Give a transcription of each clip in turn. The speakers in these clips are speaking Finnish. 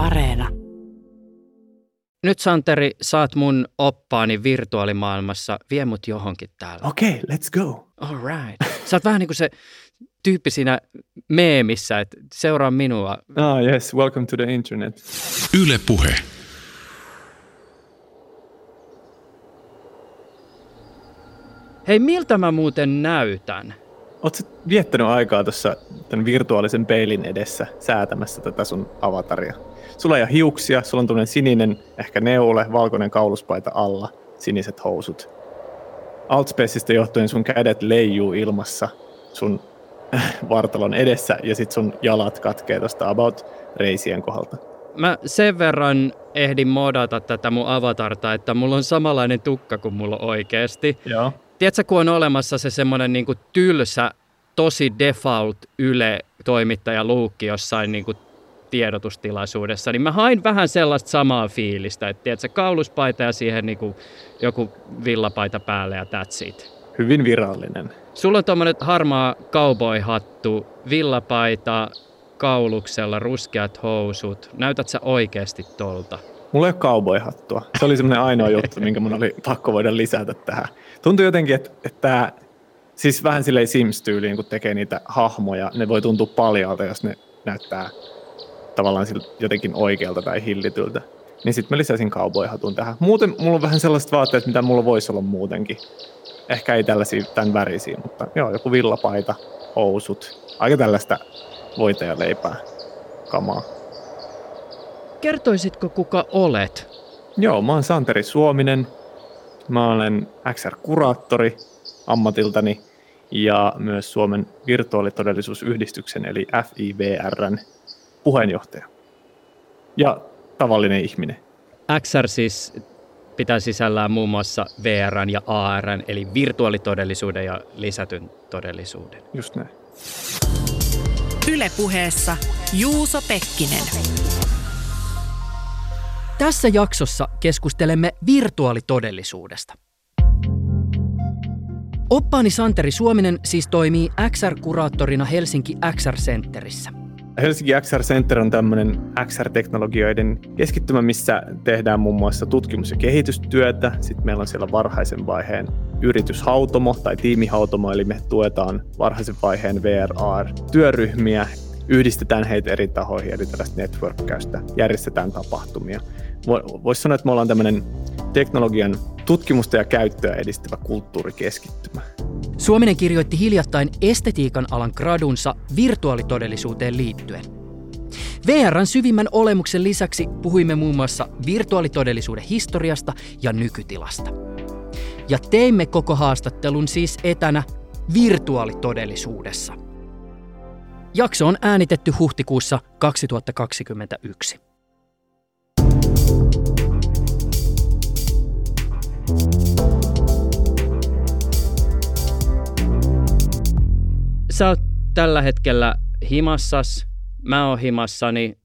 Areena. Nyt Santeri, saat mun oppaani virtuaalimaailmassa. Vie mut johonkin täällä. Okei, okay, let's go. All right. Sä oot vähän niin kuin se tyyppi siinä meemissä, että seuraa minua. Ah yes, welcome to the internet. Yle Puhe. Hei, miltä mä muuten näytän? Oletko viettänyt aikaa tuossa tämän virtuaalisen peilin edessä säätämässä tätä sun avataria? Sulla ei ole hiuksia, sulla on tuollainen sininen, ehkä neule, valkoinen kauluspaita alla, siniset housut. Altspaceista johtuen sun kädet leijuu ilmassa sun vartalon edessä ja sit sun jalat katkee tuosta about reisien kohdalta. Mä sen verran ehdin modata tätä mun avatarta, että mulla on samanlainen tukka kuin mulla oikeasti. Joo. Tiedätkö, kun on olemassa se semmoinen niin tylsä, tosi default yle toimittaja luukki jossain niin kuin tiedotustilaisuudessa, niin mä hain vähän sellaista samaa fiilistä, että tiedätkö, kauluspaita ja siihen niin kuin joku villapaita päälle ja that's it. Hyvin virallinen. Sulla on tuommoinen harmaa cowboy-hattu, villapaita, kauluksella, ruskeat housut. Näytät sä oikeasti tolta? Mulla ei ole cowboy-hattua. Se oli semmoinen ainoa juttu, minkä mun oli pakko voida lisätä tähän. Tuntuu jotenkin, että, että siis vähän silleen Sims-tyyliin, kun tekee niitä hahmoja, ne voi tuntua paljalta, jos ne näyttää tavallaan jotenkin oikealta tai hillityltä. Niin sitten mä lisäsin cowboy-hatun tähän. Muuten mulla on vähän sellaiset vaatteet, mitä mulla voisi olla muutenkin. Ehkä ei tällaisia tämän värisiä, mutta joo, joku villapaita, housut. Aika tällaista voita ja leipää kamaa. Kertoisitko kuka olet? Joo, mä oon Santeri Suominen. Mä olen XR-kuraattori ammatiltani ja myös Suomen virtuaalitodellisuusyhdistyksen eli FIVRn puheenjohtaja. Ja tavallinen ihminen. XR siis pitää sisällään muun muassa VRn ja ARn, eli virtuaalitodellisuuden ja lisätyn todellisuuden. Just näin. Ylepuheessa Juuso Pekkinen. Tässä jaksossa keskustelemme virtuaalitodellisuudesta. Oppaani Santeri Suominen siis toimii XR-kuraattorina Helsinki XR-centerissä. Helsinki XR Center on tämmöinen XR-teknologioiden keskittymä, missä tehdään muun muassa tutkimus- ja kehitystyötä. Sitten meillä on siellä varhaisen vaiheen yrityshautomo tai tiimihautomo, eli me tuetaan varhaisen vaiheen VRR-työryhmiä, yhdistetään heitä eri tahoihin, eli tällaista networkkäystä, järjestetään tapahtumia. Voisi sanoa, että me ollaan tämmöinen teknologian tutkimusta ja käyttöä edistävä kulttuurikeskittymä. Suominen kirjoitti hiljattain estetiikan alan gradunsa virtuaalitodellisuuteen liittyen. VRn syvimmän olemuksen lisäksi puhuimme muun muassa virtuaalitodellisuuden historiasta ja nykytilasta. Ja teimme koko haastattelun siis etänä virtuaalitodellisuudessa. Jakso on äänitetty huhtikuussa 2021. Sä oot tällä hetkellä himassas, mä oon himassani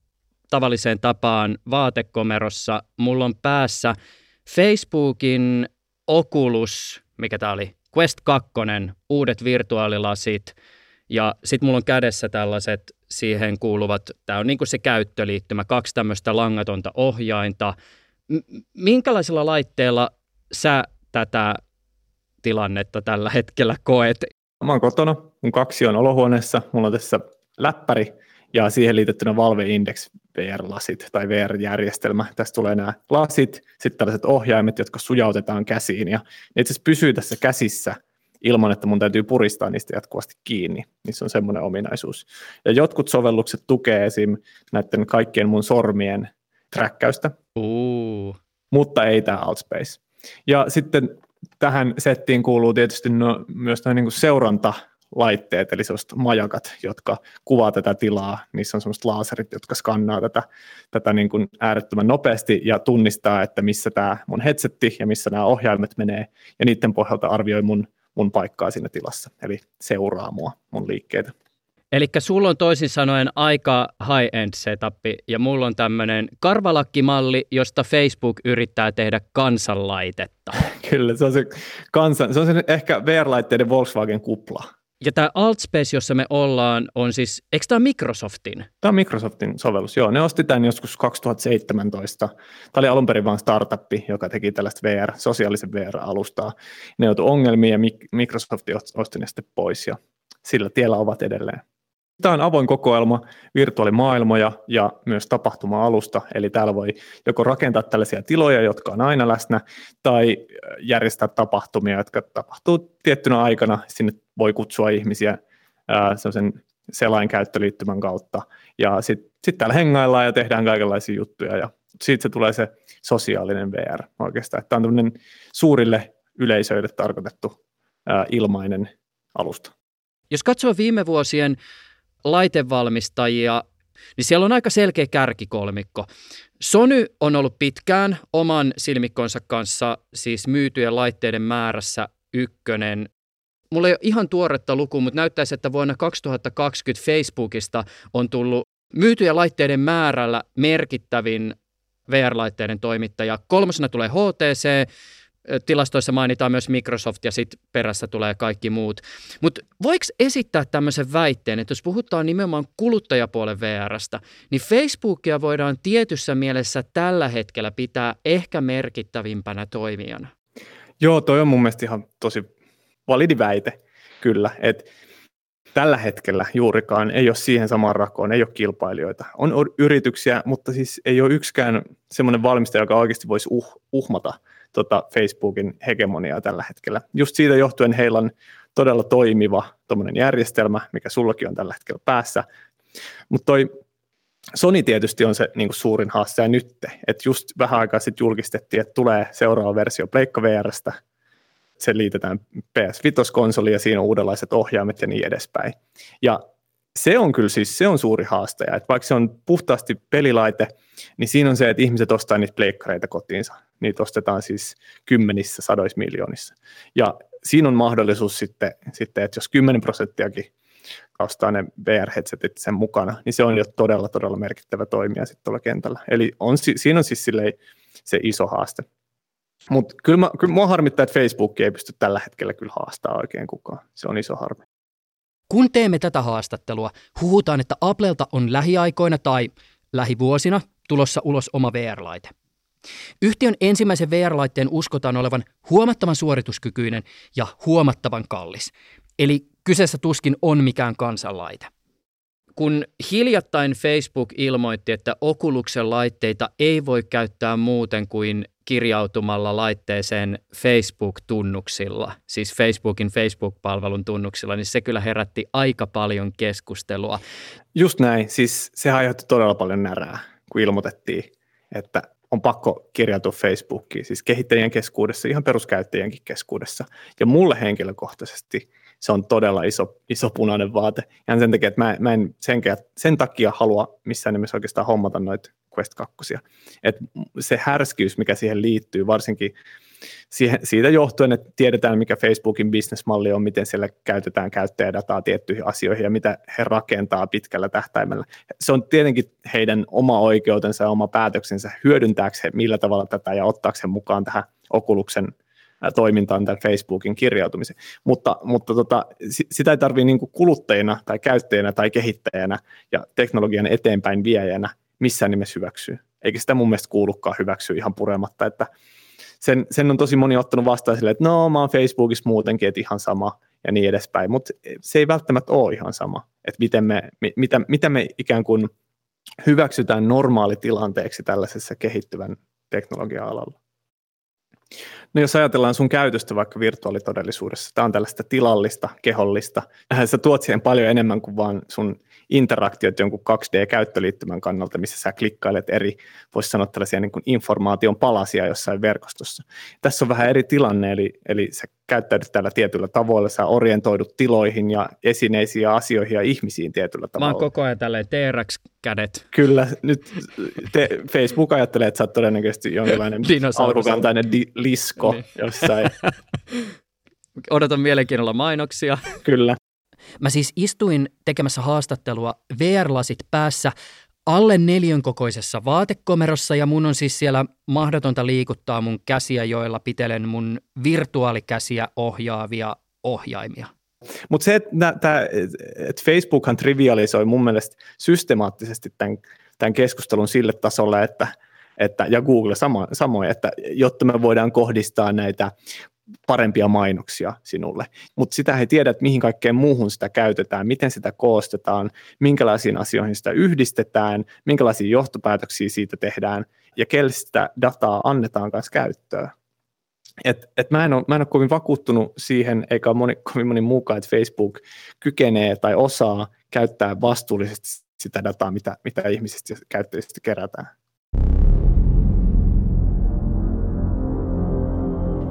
tavalliseen tapaan vaatekomerossa. Mulla on päässä Facebookin Oculus, mikä tää oli, Quest 2, uudet virtuaalilasit ja sitten mulla on kädessä tällaiset siihen kuuluvat, tämä on niinku se käyttöliittymä, kaksi tämmöistä langatonta ohjainta. M- minkälaisella laitteella sä tätä tilannetta tällä hetkellä koet? Mä oon kotona, mun kaksi on olohuoneessa, mulla on tässä läppäri ja siihen liitettynä Valve Index VR-lasit tai VR-järjestelmä. Tästä tulee nämä lasit, sitten tällaiset ohjaimet, jotka sujautetaan käsiin ja ne itse asiassa pysyy tässä käsissä ilman, että mun täytyy puristaa niistä jatkuvasti kiinni. Niissä on semmoinen ominaisuus. Ja jotkut sovellukset tukee esim. näiden kaikkien mun sormien träkkäystä, uh. mutta ei tämä Altspace. Ja sitten tähän settiin kuuluu tietysti no, myös noin niin seuranta laitteet, eli sellaiset majakat, jotka kuvaa tätä tilaa. Niissä on sellaiset laaserit, jotka skannaa tätä, tätä niin kuin äärettömän nopeasti ja tunnistaa, että missä tämä mun headsetti ja missä nämä ohjaimet menee, ja niiden pohjalta arvioi mun, mun paikkaa siinä tilassa, eli seuraa mua, mun liikkeitä. Eli sulla on toisin sanoen aika high-end setup ja mulla on tämmöinen karvalakkimalli, josta Facebook yrittää tehdä kansanlaitetta. Kyllä, se on se, kansan, se, on se ehkä VR-laitteiden Volkswagen kupla. Ja tämä Altspace, jossa me ollaan, on siis, eikö tämä Microsoftin? Tämä on Microsoftin sovellus, joo. Ne osti tämän joskus 2017. Tämä oli alun perin vain startuppi, joka teki tällaista VR, sosiaalisen VR-alustaa. Ne joutui ongelmiin ja Microsoft osti ne sitten pois ja sillä tiellä ovat edelleen. Tämä on avoin kokoelma virtuaalimaailmoja ja myös tapahtuma-alusta, eli täällä voi joko rakentaa tällaisia tiloja, jotka on aina läsnä, tai järjestää tapahtumia, jotka tapahtuu tiettynä aikana. Sinne voi kutsua ihmisiä sellaisen selainkäyttöliittymän kautta, ja sitten sit täällä hengaillaan ja tehdään kaikenlaisia juttuja, ja siitä se tulee se sosiaalinen VR oikeastaan. Tämä on tämmöinen suurille yleisöille tarkoitettu ää, ilmainen alusta. Jos katsoo viime vuosien laitevalmistajia, niin siellä on aika selkeä kärkikolmikko. Sony on ollut pitkään oman silmikkonsa kanssa siis myytyjen laitteiden määrässä ykkönen. Mulla ei ole ihan tuoretta lukua, mutta näyttäisi, että vuonna 2020 Facebookista on tullut myytyjen laitteiden määrällä merkittävin VR-laitteiden toimittaja. Kolmosena tulee HTC, tilastoissa mainitaan myös Microsoft ja sitten perässä tulee kaikki muut. Mutta voiko esittää tämmöisen väitteen, että jos puhutaan nimenomaan kuluttajapuolen VRstä, niin Facebookia voidaan tietyssä mielessä tällä hetkellä pitää ehkä merkittävimpänä toimijana? Joo, toi on mun mielestä ihan tosi validi väite, kyllä. Että tällä hetkellä juurikaan ei ole siihen samaan rakoon, ei ole kilpailijoita. On yrityksiä, mutta siis ei ole yksikään semmoinen valmistaja, joka oikeasti voisi uh, uhmata – tota Facebookin hegemoniaa tällä hetkellä. Just siitä johtuen heillä on todella toimiva järjestelmä, mikä sullakin on tällä hetkellä päässä. Mutta toi Sony tietysti on se niin suurin haaste ja nyt, että just vähän aikaa sitten julkistettiin, että tulee seuraava versio Pleikka VRstä, se liitetään PS5-konsoliin ja siinä on uudenlaiset ohjaimet ja niin edespäin. Ja se on kyllä siis, se on suuri haaste, että vaikka se on puhtaasti pelilaite, niin siinä on se, että ihmiset ostaa niitä pleikkareita kotiinsa. Niitä ostetaan siis kymmenissä, sadoissa miljoonissa. Ja siinä on mahdollisuus sitten, sitten että jos 10 prosenttiakin ostaa ne VR-headsetit sen mukana, niin se on jo todella, todella merkittävä toimija sitten tuolla kentällä. Eli on, siinä on siis se iso haaste. Mutta kyllä, kyllä mua harmittaa, että Facebook ei pysty tällä hetkellä kyllä haastaa oikein kukaan. Se on iso harmi. Kun teemme tätä haastattelua, huhutaan, että Applelta on lähiaikoina tai lähivuosina tulossa ulos oma VR-laite. Yhtiön ensimmäisen VR-laitteen uskotaan olevan huomattavan suorituskykyinen ja huomattavan kallis. Eli kyseessä tuskin on mikään kansanlaite. Kun hiljattain Facebook ilmoitti, että Okuluksen laitteita ei voi käyttää muuten kuin kirjautumalla laitteeseen Facebook-tunnuksilla, siis Facebookin Facebook-palvelun tunnuksilla, niin se kyllä herätti aika paljon keskustelua. Just näin, siis se aiheutti todella paljon närää, kun ilmoitettiin, että on pakko kirjautua Facebookiin, siis kehittäjien keskuudessa, ihan peruskäyttäjienkin keskuudessa. Ja mulle henkilökohtaisesti se on todella iso, iso punainen vaate. Ja sen takia, että mä, mä en sen, sen takia halua missään nimessä oikeastaan hommata noita Quest 2. Et se härskyys, mikä siihen liittyy, varsinkin siihen, siitä johtuen, että tiedetään, mikä Facebookin bisnesmalli on, miten siellä käytetään käyttäjädataa tiettyihin asioihin ja mitä he rakentaa pitkällä tähtäimellä. Se on tietenkin heidän oma oikeutensa ja oma päätöksensä hyödyntääkö he millä tavalla tätä ja ottaako he mukaan tähän Okuluksen toimintaan tämän Facebookin kirjautumisen. Mutta, mutta tota, sitä ei tarvitse niin kuluttajana tai käyttäjänä tai kehittäjänä ja teknologian eteenpäin viejänä missään nimessä hyväksyä. Eikä sitä mun mielestä kuulukaan hyväksyä ihan purematta, että sen, sen on tosi moni ottanut vastaan silleen, että no mä oon Facebookissa muutenkin, että ihan sama ja niin edespäin, mutta se ei välttämättä ole ihan sama, että miten me, mitä, mitä me ikään kuin hyväksytään normaalitilanteeksi tällaisessa kehittyvän teknologia-alalla. No jos ajatellaan sun käytöstä vaikka virtuaalitodellisuudessa, tämä on tällaista tilallista, kehollista, sä tuot siihen paljon enemmän kuin vaan sun interaktiot jonkun 2D-käyttöliittymän kannalta, missä sä klikkailet eri, voisi sanoa tällaisia niin kuin informaation palasia jossain verkostossa. Tässä on vähän eri tilanne, eli, eli sä käyttäydyt tällä tietyllä tavoilla, sä orientoidut tiloihin ja esineisiin ja asioihin ja ihmisiin tietyllä tavalla. Mä oon koko ajan tälleen TRX-kädet. Kyllä, nyt te, Facebook ajattelee, että sä oot todennäköisesti jonkinlainen alkukantainen di- lisko niin. jossain. Odotan mielenkiinnolla mainoksia. Kyllä. Mä siis istuin tekemässä haastattelua VR-lasit päässä alle neljön kokoisessa vaatekomerossa ja mun on siis siellä mahdotonta liikuttaa mun käsiä, joilla pitelen mun virtuaalikäsiä ohjaavia ohjaimia. Mutta se, että, että Facebookhan trivialisoi mun mielestä systemaattisesti tämän, tämän keskustelun sille tasolle, että, että, ja Google samo, samoin, että jotta me voidaan kohdistaa näitä parempia mainoksia sinulle. Mutta sitä ei tiedä, että mihin kaikkeen muuhun sitä käytetään, miten sitä koostetaan, minkälaisiin asioihin sitä yhdistetään, minkälaisia johtopäätöksiä siitä tehdään ja kelle sitä dataa annetaan kanssa käyttöön. Et, et mä, en ole, mä en ole kovin vakuuttunut siihen, eikä ole moni, kovin moni muukaan, että Facebook kykenee tai osaa käyttää vastuullisesti sitä dataa, mitä, mitä ihmisistä käyttäjistä kerätään.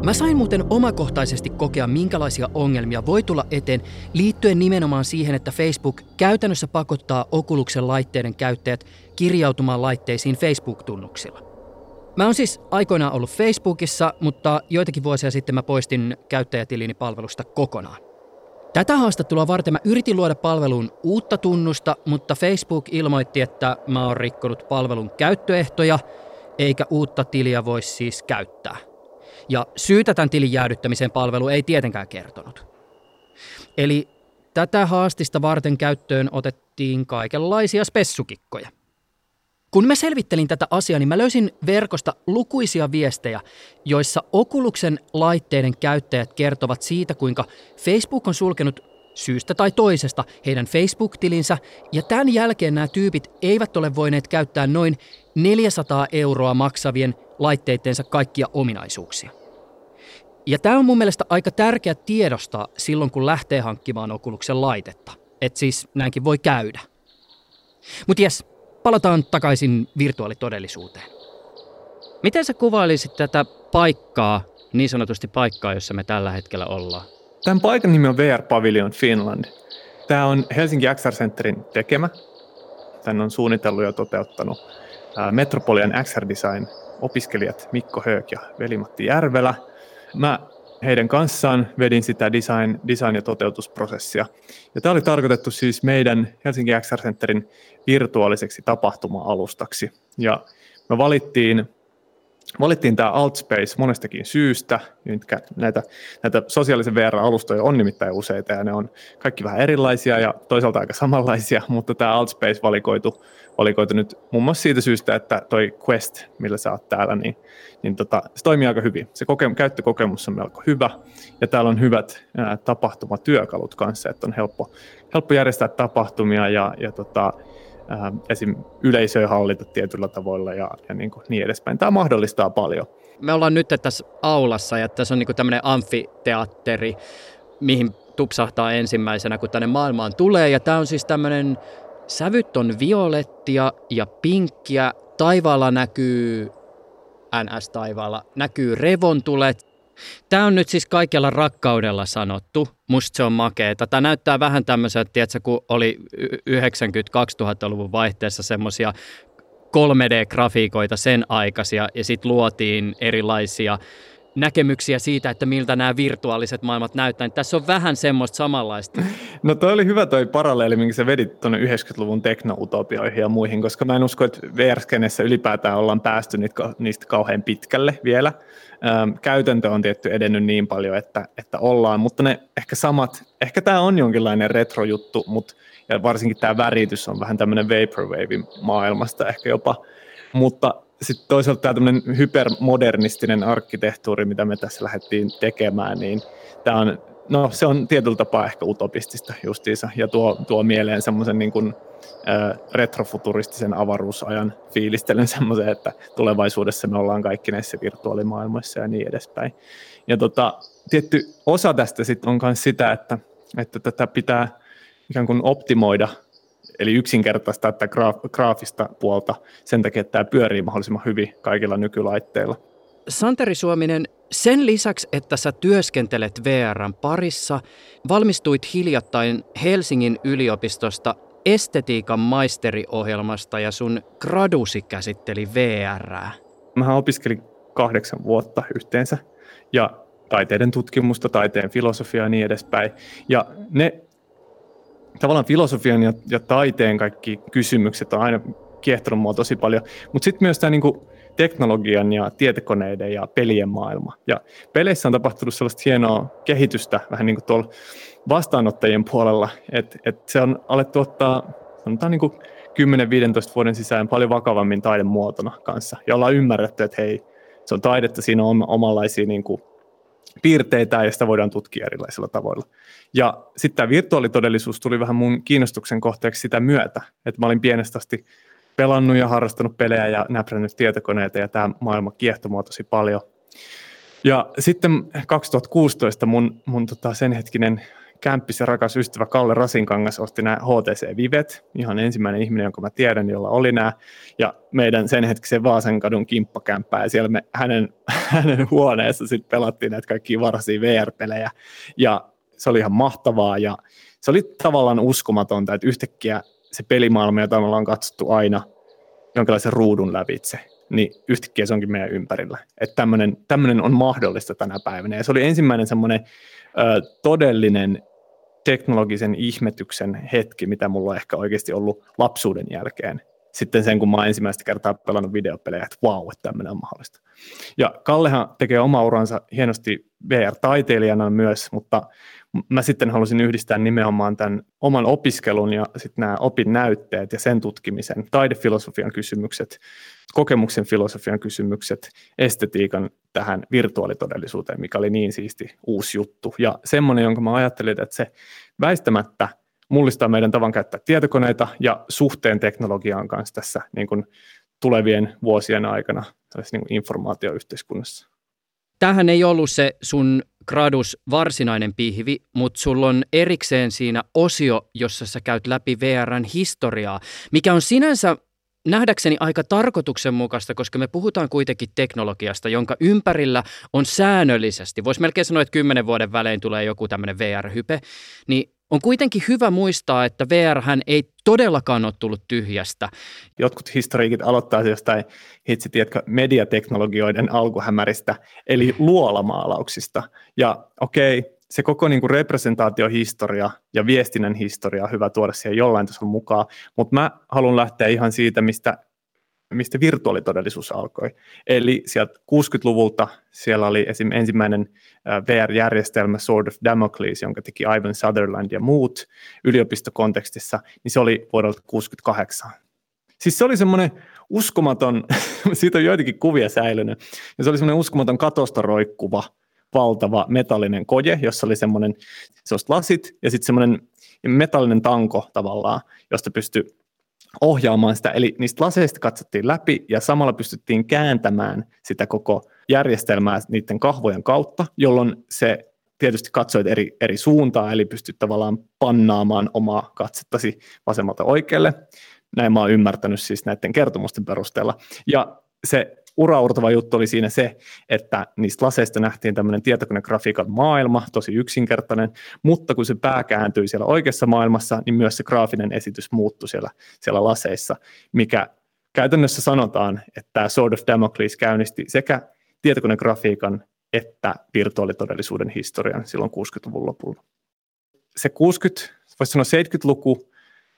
Mä sain muuten omakohtaisesti kokea, minkälaisia ongelmia voi tulla eteen liittyen nimenomaan siihen, että Facebook käytännössä pakottaa Okuluksen laitteiden käyttäjät kirjautumaan laitteisiin Facebook-tunnuksilla. Mä oon siis aikoinaan ollut Facebookissa, mutta joitakin vuosia sitten mä poistin käyttäjätilini palvelusta kokonaan. Tätä haastattelua varten mä yritin luoda palveluun uutta tunnusta, mutta Facebook ilmoitti, että mä oon rikkonut palvelun käyttöehtoja, eikä uutta tiliä voi siis käyttää. Ja syytä tämän tilin jäädyttämisen palvelu ei tietenkään kertonut. Eli tätä haastista varten käyttöön otettiin kaikenlaisia spessukikkoja. Kun mä selvittelin tätä asiaa, niin mä löysin verkosta lukuisia viestejä, joissa Okuluksen laitteiden käyttäjät kertovat siitä, kuinka Facebook on sulkenut syystä tai toisesta heidän Facebook-tilinsä, ja tämän jälkeen nämä tyypit eivät ole voineet käyttää noin 400 euroa maksavien laitteittensa kaikkia ominaisuuksia. Ja tämä on mun mielestä aika tärkeä tiedostaa silloin, kun lähtee hankkimaan Okuluksen laitetta. Että siis näinkin voi käydä. Mutta jes, palataan takaisin virtuaalitodellisuuteen. Miten sä kuvailisit tätä paikkaa, niin sanotusti paikkaa, jossa me tällä hetkellä ollaan? Tämän paikan nimi on VR Pavilion Finland. Tämä on Helsinki XR Centerin tekemä. Tän on suunnitellut ja toteuttanut Metropolian XR Design opiskelijat Mikko Höök ja Veli-Matti Järvelä. Mä heidän kanssaan vedin sitä design, design- ja toteutusprosessia. Ja tämä oli tarkoitettu siis meidän Helsinki XR Centerin virtuaaliseksi tapahtuma-alustaksi. Ja me valittiin Valittiin tämä Altspace monestakin syystä. Näitä, näitä sosiaalisen VR-alustoja on nimittäin useita ja ne on kaikki vähän erilaisia ja toisaalta aika samanlaisia, mutta tämä Altspace valikoitu, valikoitu nyt muun muassa siitä syystä, että toi Quest, millä sä oot täällä, niin, niin tota, se toimii aika hyvin. Se koke, käyttökokemus on melko hyvä ja täällä on hyvät ää, tapahtumatyökalut kanssa, että on helppo, helppo järjestää tapahtumia ja, ja tota, äh, esim. yleisöä hallita tietyllä tavoilla ja, ja niin, kuin niin edespäin. Tämä mahdollistaa paljon. Me ollaan nyt tässä aulassa ja tässä on niin tämmöinen amfiteatteri, mihin tupsahtaa ensimmäisenä, kun tänne maailmaan tulee. Ja tämä on siis tämmöinen, sävyt on violettia ja pinkkiä, taivaalla näkyy, NS-taivaalla näkyy revontulet, Tämä on nyt siis kaikella rakkaudella sanottu. Musta se on makeeta. Tämä näyttää vähän tämmöiseltä, tiedätkö, kun oli 90-2000-luvun vaihteessa semmoisia 3D-grafiikoita sen aikaisia ja sitten luotiin erilaisia näkemyksiä siitä, että miltä nämä virtuaaliset maailmat näyttää. Niin tässä on vähän semmoista samanlaista. No toi oli hyvä toi paralleeli, minkä sä vedit tuonne 90-luvun teknoutopioihin ja muihin, koska mä en usko, että vr ylipäätään ollaan päästy niistä kauhean pitkälle vielä. Käytäntö on tietty edennyt niin paljon, että, että ollaan, mutta ne ehkä samat, ehkä tämä on jonkinlainen retrojuttu, mutta ja varsinkin tämä väritys on vähän tämmöinen vaporwave maailmasta ehkä jopa, mutta sitten toisaalta tämä tämmöinen hypermodernistinen arkkitehtuuri, mitä me tässä lähdettiin tekemään, niin tämä on, no se on tietyllä tapaa ehkä utopistista justiinsa ja tuo, tuo mieleen semmoisen niin kuin, retrofuturistisen avaruusajan fiilistelyn semmoisen, että tulevaisuudessa me ollaan kaikki näissä virtuaalimaailmoissa ja niin edespäin. Ja tota, tietty osa tästä sitten on myös sitä, että, että tätä pitää ikään kuin optimoida eli yksinkertaistaa tätä graafista puolta sen takia, että tämä pyörii mahdollisimman hyvin kaikilla nykylaitteilla. Santeri Suominen, sen lisäksi, että sä työskentelet VRn parissa, valmistuit hiljattain Helsingin yliopistosta estetiikan maisteriohjelmasta ja sun gradusi käsitteli VRää. Mä opiskelin kahdeksan vuotta yhteensä ja taiteiden tutkimusta, taiteen filosofiaa ja niin edespäin. Ja ne tavallaan filosofian ja, ja taiteen kaikki kysymykset on aina kiehtonut mua tosi paljon. Mutta sitten myös tämä niinku teknologian ja tietokoneiden ja pelien maailma. Ja peleissä on tapahtunut sellaista hienoa kehitystä vähän niin kuin tuolla vastaanottajien puolella, että et se on alettu ottaa sanotaan niin kuin 10-15 vuoden sisään paljon vakavammin taidemuotona kanssa. Ja ollaan ymmärretty, että hei, se on taidetta, siinä on omanlaisia niin kuin piirteitä ja sitä voidaan tutkia erilaisilla tavoilla. Ja sitten tämä virtuaalitodellisuus tuli vähän mun kiinnostuksen kohteeksi sitä myötä, että mä olin pienestä asti pelannut ja harrastanut pelejä ja näprännyt tietokoneita ja tämä maailma kiehtoi mua tosi paljon. Ja sitten 2016 mun, mun tota sen hetkinen kämppis ja rakas ystävä Kalle Rasinkangas osti nämä HTC Vivet, ihan ensimmäinen ihminen, jonka mä tiedän, jolla oli nämä, ja meidän sen hetkisen Vaasankadun kimppakämppää, ja siellä me hänen, hänen huoneessa sitten pelattiin näitä kaikkia varsia VR-pelejä, ja se oli ihan mahtavaa, ja se oli tavallaan uskomatonta, että yhtäkkiä se pelimaailma, jota me ollaan katsottu aina jonkinlaisen ruudun lävitse, niin yhtäkkiä se onkin meidän ympärillä. Että tämmöinen on mahdollista tänä päivänä. Ja se oli ensimmäinen semmoinen todellinen teknologisen ihmetyksen hetki, mitä mulla on ehkä oikeasti ollut lapsuuden jälkeen. Sitten sen, kun mä oon ensimmäistä kertaa pelannut videopelejä, että vau, että tämmöinen on mahdollista. Ja Kallehan tekee oma uransa hienosti VR-taiteilijana myös, mutta mä sitten halusin yhdistää nimenomaan tämän oman opiskelun ja sitten nämä opinnäytteet ja sen tutkimisen, taidefilosofian kysymykset, kokemuksen filosofian kysymykset, estetiikan tähän virtuaalitodellisuuteen, mikä oli niin siisti uusi juttu. Ja semmoinen, jonka mä ajattelin, että se väistämättä mullistaa meidän tavan käyttää tietokoneita ja suhteen teknologiaan kanssa tässä niin kuin tulevien vuosien aikana tässä niin kuin informaatioyhteiskunnassa. Tähän ei ollut se sun gradus varsinainen pihvi, mutta sulla on erikseen siinä osio, jossa sä käyt läpi VRn historiaa, mikä on sinänsä nähdäkseni aika tarkoituksenmukaista, koska me puhutaan kuitenkin teknologiasta, jonka ympärillä on säännöllisesti, voisi melkein sanoa, että kymmenen vuoden välein tulee joku tämmöinen VR-hype, niin on kuitenkin hyvä muistaa, että VR ei todellakaan ole tullut tyhjästä. Jotkut historiikit aloittaa jostain, hitsi, tiedätkö, mediateknologioiden alkuhämäristä, eli luolamaalauksista. Ja okei, okay, se koko niin kuin representaatiohistoria ja viestinnän historia on hyvä tuoda siihen jollain tasolla mukaan, mutta mä haluan lähteä ihan siitä, mistä mistä virtuaalitodellisuus alkoi. Eli sieltä 60-luvulta siellä oli esim. ensimmäinen VR-järjestelmä Sword of Damocles, jonka teki Ivan Sutherland ja muut yliopistokontekstissa, niin se oli vuodelta 68. Siis se oli semmoinen uskomaton, siitä on joitakin kuvia säilynyt, ja se oli semmoinen uskomaton katosta roikkuva, valtava metallinen koje, jossa oli semmoinen, semmoiset lasit ja sitten semmoinen metallinen tanko tavallaan, josta pystyi ohjaamaan sitä. Eli niistä laseista katsottiin läpi ja samalla pystyttiin kääntämään sitä koko järjestelmää niiden kahvojen kautta, jolloin se tietysti katsoit eri, eri suuntaan, eli pystyt tavallaan pannaamaan omaa katsettasi vasemmalta oikealle. Näin mä oon ymmärtänyt siis näiden kertomusten perusteella. Ja se uraurtava juttu oli siinä se, että niistä laseista nähtiin tämmöinen tietokonegrafiikan maailma, tosi yksinkertainen, mutta kun se pää kääntyi siellä oikeassa maailmassa, niin myös se graafinen esitys muuttui siellä, siellä laseissa, mikä käytännössä sanotaan, että tämä Sword of Damocles käynnisti sekä tietokonegrafiikan että virtuaalitodellisuuden historian silloin 60-luvun lopulla. Se 60, voisi sanoa 70-luku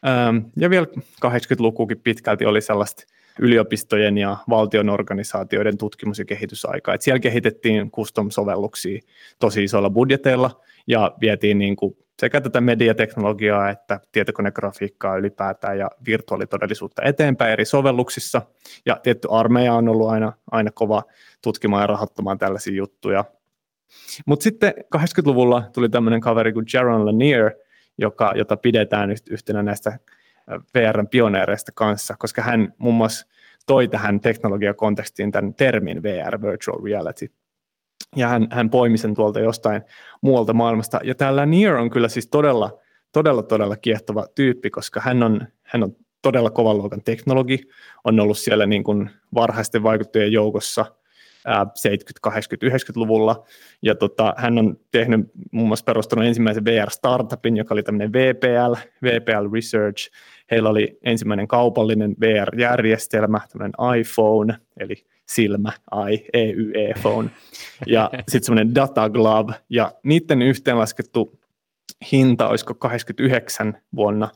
ähm, ja vielä 80-lukukin pitkälti oli sellaista yliopistojen ja valtion organisaatioiden tutkimus- ja kehitysaika. Et siellä kehitettiin custom-sovelluksia tosi isoilla budjeteilla ja vietiin niin kuin sekä tätä mediateknologiaa että tietokonegrafiikkaa ylipäätään ja virtuaalitodellisuutta eteenpäin eri sovelluksissa. Ja tietty armeija on ollut aina, aina kova tutkimaan ja rahoittamaan tällaisia juttuja. Mutta sitten 80-luvulla tuli tämmöinen kaveri kuin Jaron Lanier, joka, jota pidetään yhtenä näistä VRn pioneereista kanssa, koska hän muun muassa toi tähän teknologiakontekstiin tämän termin VR, virtual reality. Ja hän, hän poimi sen tuolta jostain muualta maailmasta. Ja täällä Nier on kyllä siis todella, todella, todella kiehtova tyyppi, koska hän on, hän on todella kovan luokan teknologi, on ollut siellä niin kuin varhaisten vaikuttajien joukossa – 70-, 80-, 90-luvulla. Ja tota, hän on tehnyt muun muassa perustanut ensimmäisen VR-startupin, joka oli tämmöinen VPL, VPL Research. Heillä oli ensimmäinen kaupallinen VR-järjestelmä, tämmöinen iPhone, eli silmä, i, e, y, e, phone. Ja sitten semmoinen Data Glove, ja niiden yhteenlaskettu hinta, olisiko 89 vuonna,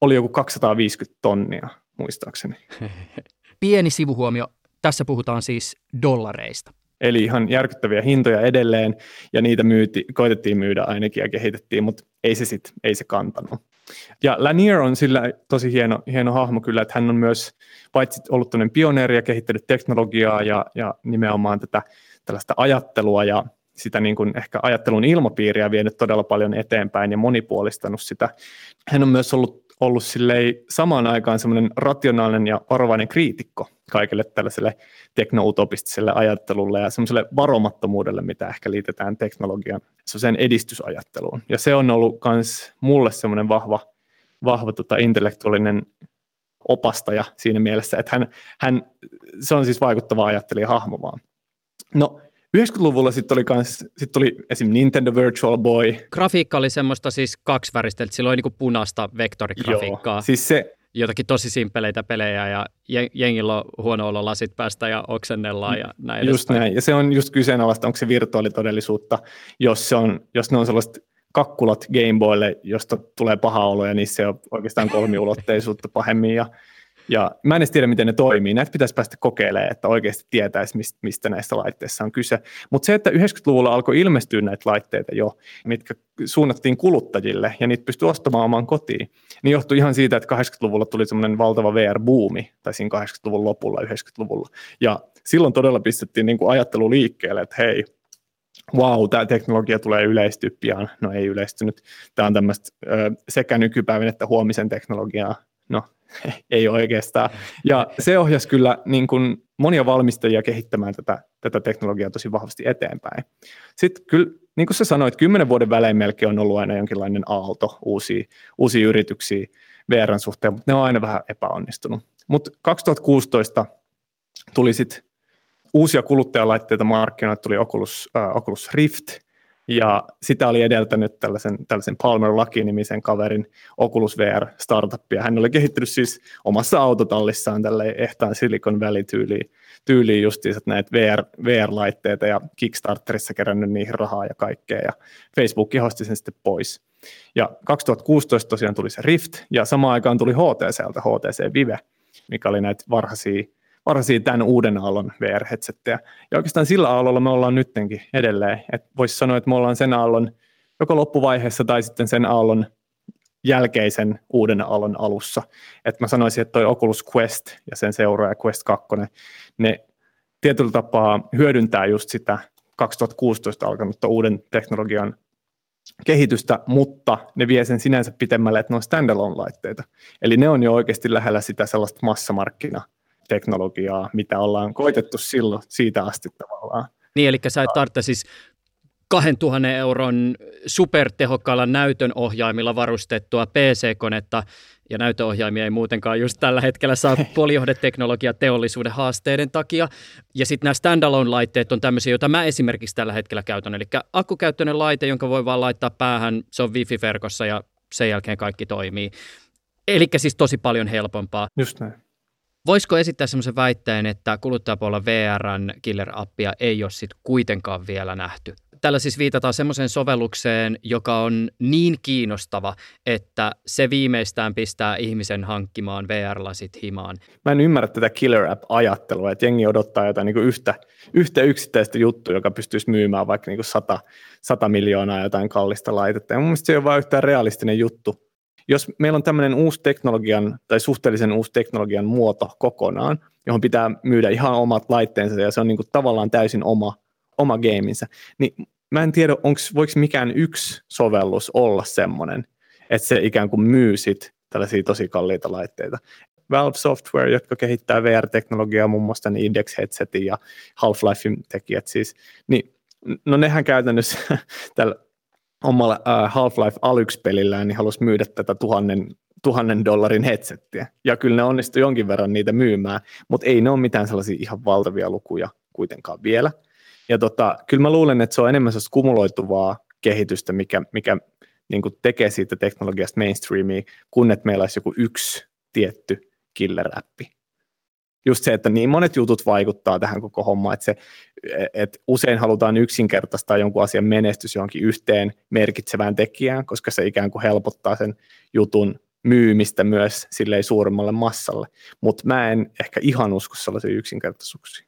oli joku 250 tonnia muistaakseni. Pieni sivuhuomio. Tässä puhutaan siis dollareista. Eli ihan järkyttäviä hintoja edelleen, ja niitä myyti, koitettiin myydä ainakin ja kehitettiin, mutta ei se sitten, ei se kantanut. Ja Lanier on sillä tosi hieno, hieno hahmo kyllä, että hän on myös paitsi ollut pioneeri ja kehittänyt teknologiaa ja, ja nimenomaan tätä tällaista ajattelua ja sitä niin kuin ehkä ajattelun ilmapiiriä vienyt todella paljon eteenpäin ja monipuolistanut sitä. Hän on myös ollut, ollut samaan aikaan semmoinen rationaalinen ja varovainen kriitikko kaikille tällaiselle teknoutopistiselle ajattelulle ja semmoiselle varomattomuudelle, mitä ehkä liitetään teknologian sen edistysajatteluun. Ja se on ollut myös mulle semmoinen vahva, vahva tota, intellektuaalinen opastaja siinä mielessä, että hän, hän, se on siis vaikuttava ajattelija hahmo vaan. No 90-luvulla sitten oli, kans, sit oli esim. Nintendo Virtual Boy. Grafiikka oli semmoista siis kaksiväristä, että sillä oli niinku punaista vektorigrafiikkaa. Joo, siis se, jotakin tosi simpeleitä pelejä ja jengillä on huono olla lasit päästä ja oksennellaan ja näin Just edespäin. näin, ja se on just kyseenalaista, onko se virtuaalitodellisuutta, jos, se on, jos ne on sellaiset kakkulat Gameboylle, josta tulee paha olo ja niissä ei ole oikeastaan kolmiulotteisuutta pahemmin ja ja mä en edes tiedä, miten ne toimii. Näitä pitäisi päästä kokeilemaan, että oikeasti tietäisi, mistä näistä laitteissa on kyse. Mutta se, että 90-luvulla alkoi ilmestyä näitä laitteita jo, mitkä suunnattiin kuluttajille ja niitä pystyi ostamaan omaan kotiin, niin johtui ihan siitä, että 80-luvulla tuli semmoinen valtava VR-buumi, tai siinä 80-luvun lopulla, 90-luvulla. Ja silloin todella pistettiin niin kuin ajattelu liikkeelle, että hei, wow, tämä teknologia tulee yleistyä pian. No ei yleistynyt. Tämä on tämmöistä sekä nykypäivän että huomisen teknologiaa. No ei oikeastaan. Ja se ohjasi kyllä niin kuin monia valmistajia kehittämään tätä, tätä teknologiaa tosi vahvasti eteenpäin. Sitten kyllä, niin kuin sä sanoit, kymmenen vuoden välein melkein on ollut aina jonkinlainen aalto uusia, uusia yrityksiä VRn suhteen, mutta ne on aina vähän epäonnistunut. Mutta 2016 tuli sitten uusia kuluttajalaitteita markkinoille, tuli Oculus, uh, Oculus Rift – ja sitä oli edeltänyt tällaisen, tällaisen Palmer Lucky-nimisen kaverin Oculus VR-startuppia. Hän oli kehittynyt siis omassa autotallissaan tälle ehtaan Silicon Valley-tyyliin, tyyliin justiinsa näitä VR, VR-laitteita ja Kickstarterissa kerännyt niihin rahaa ja kaikkea. Ja Facebook hosti sen sitten pois. Ja 2016 tosiaan tuli se Rift ja samaan aikaan tuli HTCltä HTC Vive, mikä oli näitä varhaisia varsin tämän uuden aallon VR-headsettejä. Ja oikeastaan sillä aallolla me ollaan nyttenkin edelleen. Voisi sanoa, että me ollaan sen aallon joko loppuvaiheessa tai sitten sen aallon jälkeisen uuden aallon alussa. Et mä sanoisin, että toi Oculus Quest ja sen seuraaja Quest 2, ne tietyllä tapaa hyödyntää just sitä 2016 alkanutta uuden teknologian kehitystä, mutta ne vie sen sinänsä pitemmälle, että ne on standalone-laitteita. Eli ne on jo oikeasti lähellä sitä sellaista massamarkkina teknologiaa, mitä ollaan koitettu silloin siitä asti tavallaan. Niin, eli sä et tarvitse siis 2000 euron supertehokkaalla näytön ohjaimilla varustettua PC-konetta, ja näytöohjaimia ei muutenkaan just tällä hetkellä saa polijohdeteknologia teollisuuden haasteiden takia. Ja sitten nämä standalone-laitteet on tämmöisiä, joita mä esimerkiksi tällä hetkellä käytän. Eli akkukäyttöinen laite, jonka voi vaan laittaa päähän, se on wifi-verkossa ja sen jälkeen kaikki toimii. Eli siis tosi paljon helpompaa. Just näin. Voisiko esittää semmoisen väitteen, että kuluttajapuolella VRn killer-appia ei ole sitten kuitenkaan vielä nähty? Tällä siis viitataan semmoiseen sovellukseen, joka on niin kiinnostava, että se viimeistään pistää ihmisen hankkimaan VR-lasit himaan. Mä en ymmärrä tätä killer app-ajattelua, että jengi odottaa jotain niin yhtä, yhtä yksittäistä juttua, joka pystyisi myymään vaikka niin 100, 100 miljoonaa jotain kallista laitetta. Ja mun mielestä se ole vain yhtään realistinen juttu jos meillä on tämmöinen uusi teknologian tai suhteellisen uusi teknologian muoto kokonaan, johon pitää myydä ihan omat laitteensa ja se on niin kuin tavallaan täysin oma, oma gameinsa, niin mä en tiedä, onks, voiko mikään yksi sovellus olla semmoinen, että se ikään kuin myy sit tällaisia tosi kalliita laitteita. Valve Software, jotka kehittää VR-teknologiaa, muun muassa niin Index Headsetin ja Half-Lifein tekijät siis, niin no nehän käytännössä tällä omalla uh, Half-Life Alyx-pelillään niin halusi myydä tätä tuhannen, tuhannen dollarin headsettiä. Ja kyllä ne onnistui jonkin verran niitä myymään, mutta ei ne ole mitään sellaisia ihan valtavia lukuja kuitenkaan vielä. Ja tota, kyllä mä luulen, että se on enemmän sellaista kumuloituvaa kehitystä, mikä, mikä niin tekee siitä teknologiasta mainstreamia, kun että meillä olisi joku yksi tietty killer-appi just se, että niin monet jutut vaikuttaa tähän koko hommaan, että, se, että usein halutaan yksinkertaistaa jonkun asian menestys johonkin yhteen merkitsevään tekijään, koska se ikään kuin helpottaa sen jutun myymistä myös silleen suuremmalle massalle. Mutta mä en ehkä ihan usko sellaisia yksinkertaisuuksia.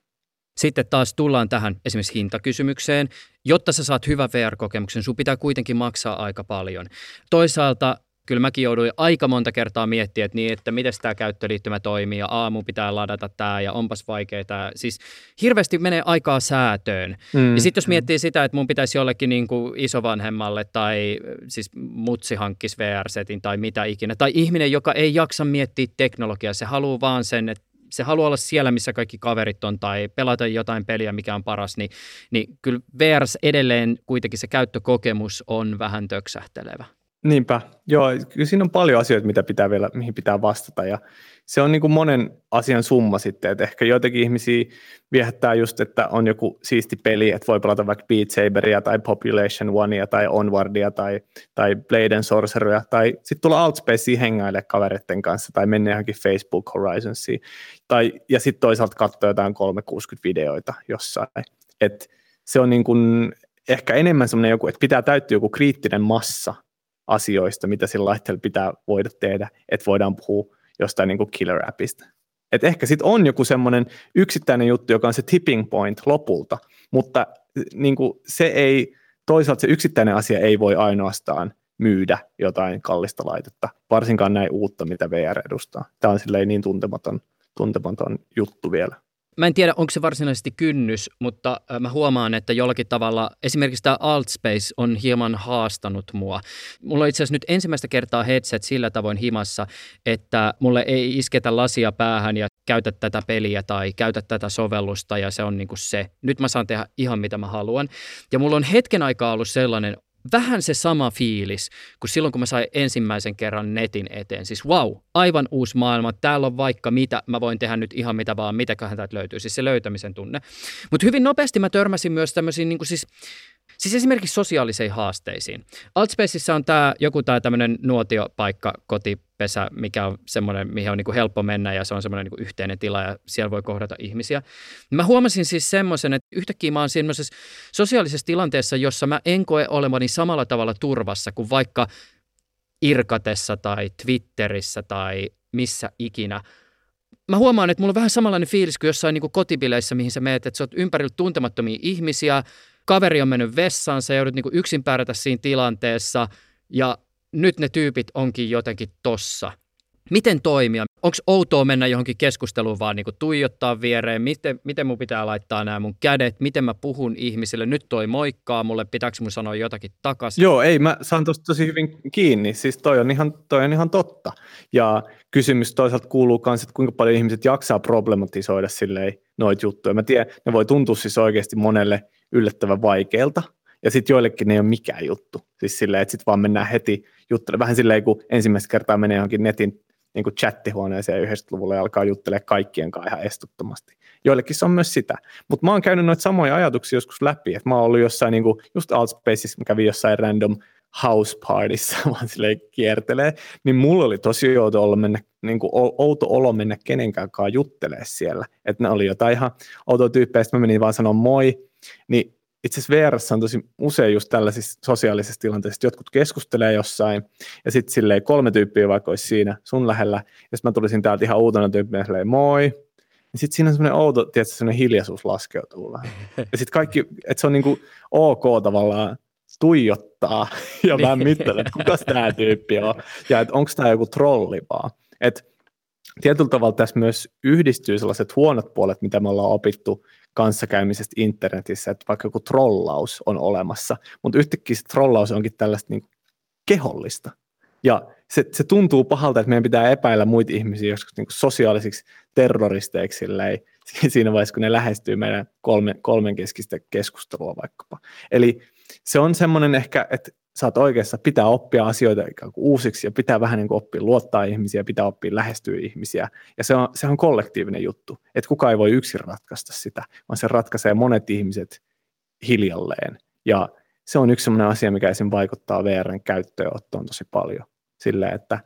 Sitten taas tullaan tähän esimerkiksi hintakysymykseen. Jotta sä saat hyvän VR-kokemuksen, sun pitää kuitenkin maksaa aika paljon. Toisaalta kyllä mäkin jouduin aika monta kertaa miettimään, että, niin, että miten tämä käyttöliittymä toimii ja aamu pitää ladata tämä ja onpas vaikeaa. Siis hirveästi menee aikaa säätöön. Mm. Ja sitten jos miettii sitä, että mun pitäisi jollekin niin kuin isovanhemmalle tai siis mutsi hankkisi VR-setin tai mitä ikinä, tai ihminen, joka ei jaksa miettiä teknologiaa, se haluaa vaan sen, että se haluaa olla siellä, missä kaikki kaverit on tai pelata jotain peliä, mikä on paras, niin, niin kyllä VR edelleen kuitenkin se käyttökokemus on vähän töksähtelevä. Niinpä, joo, kyllä siinä on paljon asioita, mitä pitää vielä, mihin pitää vastata. Ja se on niin kuin monen asian summa sitten, että ehkä joitakin ihmisiä viehättää just, että on joku siisti peli, että voi pelata vaikka Beat Saberia tai Population Onea tai Onwardia tai, tai Blade and Sorcereria tai sitten tulla Outspaceen hengaille kavereiden kanssa tai mennä johonkin Facebook Horizonsiin. Tai, ja sitten toisaalta katsoa jotain 360-videoita jossain, että se on niin kuin ehkä enemmän semmoinen joku, että pitää täyttyä joku kriittinen massa asioista, mitä sillä laitteella pitää voida tehdä, että voidaan puhua jostain niin kuin killer appista. Et ehkä sitten on joku semmoinen yksittäinen juttu, joka on se tipping point lopulta, mutta niin kuin se ei, toisaalta se yksittäinen asia ei voi ainoastaan myydä jotain kallista laitetta, varsinkaan näin uutta, mitä VR edustaa. Tämä on silleen niin tuntematon, tuntematon juttu vielä. Mä en tiedä, onko se varsinaisesti kynnys, mutta mä huomaan, että jollakin tavalla esimerkiksi tämä Altspace on hieman haastanut mua. Mulla on itse asiassa nyt ensimmäistä kertaa headset sillä tavoin himassa, että mulle ei isketä lasia päähän ja käytä tätä peliä tai käytä tätä sovellusta ja se on niin kuin se. Nyt mä saan tehdä ihan mitä mä haluan. Ja mulla on hetken aikaa ollut sellainen vähän se sama fiilis kuin silloin, kun mä sain ensimmäisen kerran netin eteen. Siis wow, aivan uusi maailma. Täällä on vaikka mitä, mä voin tehdä nyt ihan mitä vaan, mitäköhän täältä löytyy. Siis se löytämisen tunne. Mutta hyvin nopeasti mä törmäsin myös tämmöisiin niin siis Siis esimerkiksi sosiaalisiin haasteisiin. Altspaceissa on tämä joku tämä tämmöinen nuotiopaikka, kotipesä, mikä on semmoinen, mihin on niin kuin helppo mennä ja se on semmoinen niin kuin yhteinen tila ja siellä voi kohdata ihmisiä. Mä huomasin siis semmoisen, että yhtäkkiä mä oon semmoisessa sosiaalisessa tilanteessa, jossa mä en koe olevani samalla tavalla turvassa kuin vaikka Irkatessa tai Twitterissä tai missä ikinä – mä huomaan, että mulla on vähän samanlainen fiilis kuin jossain niin kuin kotibileissä, mihin sä meet, että sä oot ympärillä tuntemattomia ihmisiä, kaveri on mennyt vessaan, sä joudut niin kuin yksin pärjätä siinä tilanteessa ja nyt ne tyypit onkin jotenkin tossa. Miten toimia? Onko outoa mennä johonkin keskusteluun vaan niin kuin tuijottaa viereen? Miten, miten mun pitää laittaa nämä mun kädet? Miten mä puhun ihmisille? Nyt toi moikkaa mulle, pitääkö mun sanoa jotakin takaisin? Joo, ei, mä saan tosta tosi hyvin kiinni. Siis toi on ihan, toi on ihan totta. Ja kysymys toisaalta kuuluu myös, että kuinka paljon ihmiset jaksaa problematisoida silleen noita juttuja. Mä tiedän, ne voi tuntua siis oikeasti monelle yllättävän vaikealta, ja sitten joillekin ne ei ole mikään juttu. Siis silleen, että sitten vaan mennään heti juttelemaan. Vähän silleen, kun ensimmäistä kertaa menee johonkin netin niin kuin chattihuoneeseen 90-luvulla ja alkaa juttelemaan kaikkien kanssa ihan estuttomasti. Joillekin se on myös sitä. Mutta mä oon käynyt noita samoja ajatuksia joskus läpi, että mä oon ollut jossain, niin kuin, just Altspaceissa, mä kävin jossain random house partyssa, vaan silleen kiertelee, niin mulla oli tosi outo, olla mennä, niin kuin, outo olo mennä kenenkään kanssa juttelemaan siellä. Että ne oli jotain ihan outoa tyyppejä, mä menin vaan sanoa moi, niin itse asiassa VR on tosi usein just tällaisissa sosiaalisissa tilanteissa, että jotkut keskustelee jossain, ja sitten silleen kolme tyyppiä vaikka olisi siinä sun lähellä, sitten mä tulisin täältä ihan uutena tyyppinä silleen moi, ja sitten siinä on semmoinen outo, tietysti semmoinen hiljaisuus laskeutuu. Ja sitten kaikki, että se on niinku ok tavallaan tuijottaa ja vähän mittele, että kuka tämä tyyppi on, ja että onko tämä joku trolli vaan. Et tietyllä tavalla tässä myös yhdistyy sellaiset huonot puolet, mitä me ollaan opittu kanssakäymisestä internetissä, että vaikka joku trollaus on olemassa, mutta yhtäkkiä se trollaus onkin tällaista niin kehollista. Ja se, se tuntuu pahalta, että meidän pitää epäillä muita ihmisiä joskus niin sosiaalisiksi terroristeiksi silleen, siinä vaiheessa, kun ne lähestyy meidän kolme, kolmenkeskistä keskustelua vaikkapa. Eli se on semmoinen ehkä, että sä oot oikeassa, pitää oppia asioita uusiksi ja pitää vähän niin kuin oppia luottaa ihmisiä, pitää oppia lähestyä ihmisiä. Ja se on, se on kollektiivinen juttu, että kukaan ei voi yksin ratkaista sitä, vaan se ratkaisee monet ihmiset hiljalleen. Ja se on yksi sellainen asia, mikä esim. vaikuttaa VRn käyttöönottoon tosi paljon. Sille, että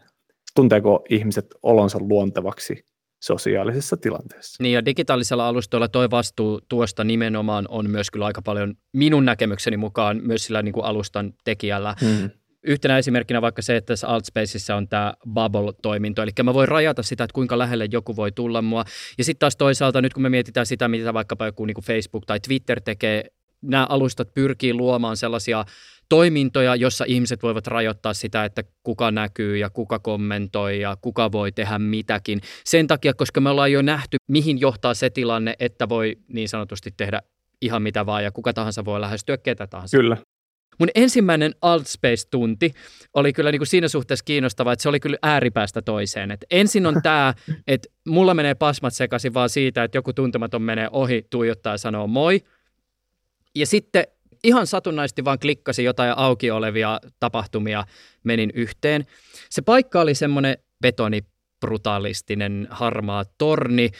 tunteeko ihmiset olonsa luontevaksi sosiaalisessa tilanteessa. Niin ja digitaalisella alustoilla toi vastuu tuosta nimenomaan on myös kyllä aika paljon minun näkemykseni mukaan myös sillä niin kuin alustan tekijällä. Hmm. Yhtenä esimerkkinä vaikka se, että tässä Altspaceissa on tämä bubble-toiminto, eli mä voin rajata sitä, että kuinka lähelle joku voi tulla mua. Ja sitten taas toisaalta nyt kun me mietitään sitä, mitä vaikkapa joku niin kuin Facebook tai Twitter tekee, nämä alustat pyrkii luomaan sellaisia toimintoja, jossa ihmiset voivat rajoittaa sitä, että kuka näkyy ja kuka kommentoi ja kuka voi tehdä mitäkin. Sen takia, koska me ollaan jo nähty, mihin johtaa se tilanne, että voi niin sanotusti tehdä ihan mitä vaan ja kuka tahansa voi lähestyä ketä tahansa. Kyllä. Mun ensimmäinen Altspace-tunti oli kyllä niin kuin siinä suhteessa kiinnostava, että se oli kyllä ääripäästä toiseen. Et ensin on tämä, että mulla menee pasmat sekaisin vaan siitä, että joku tuntematon menee ohi, tuijottaa ja sanoo moi. Ja sitten ihan satunnaisesti vaan klikkasin jotain auki olevia tapahtumia, menin yhteen. Se paikka oli semmoinen betonibrutaalistinen harmaa torni,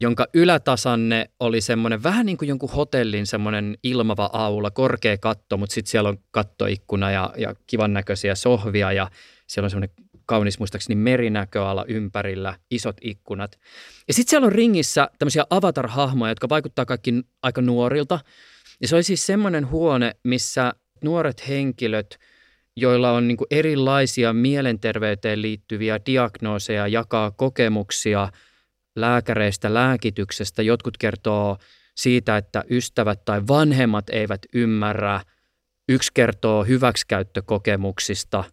jonka ylätasanne oli semmoinen vähän niin kuin jonkun hotellin semmoinen ilmava aula, korkea katto, mutta sitten siellä on kattoikkuna ja, ja kivan näköisiä sohvia ja siellä on semmoinen kaunis muistaakseni merinäköala ympärillä, isot ikkunat. Ja sitten siellä on ringissä tämmöisiä avatar-hahmoja, jotka vaikuttaa kaikki aika nuorilta. Ja se oli siis semmoinen huone, missä nuoret henkilöt, joilla on niin erilaisia mielenterveyteen liittyviä diagnooseja, jakaa kokemuksia – lääkäreistä, lääkityksestä. Jotkut kertoo siitä, että ystävät tai vanhemmat eivät ymmärrä. Yksi kertoo hyväksikäyttökokemuksista.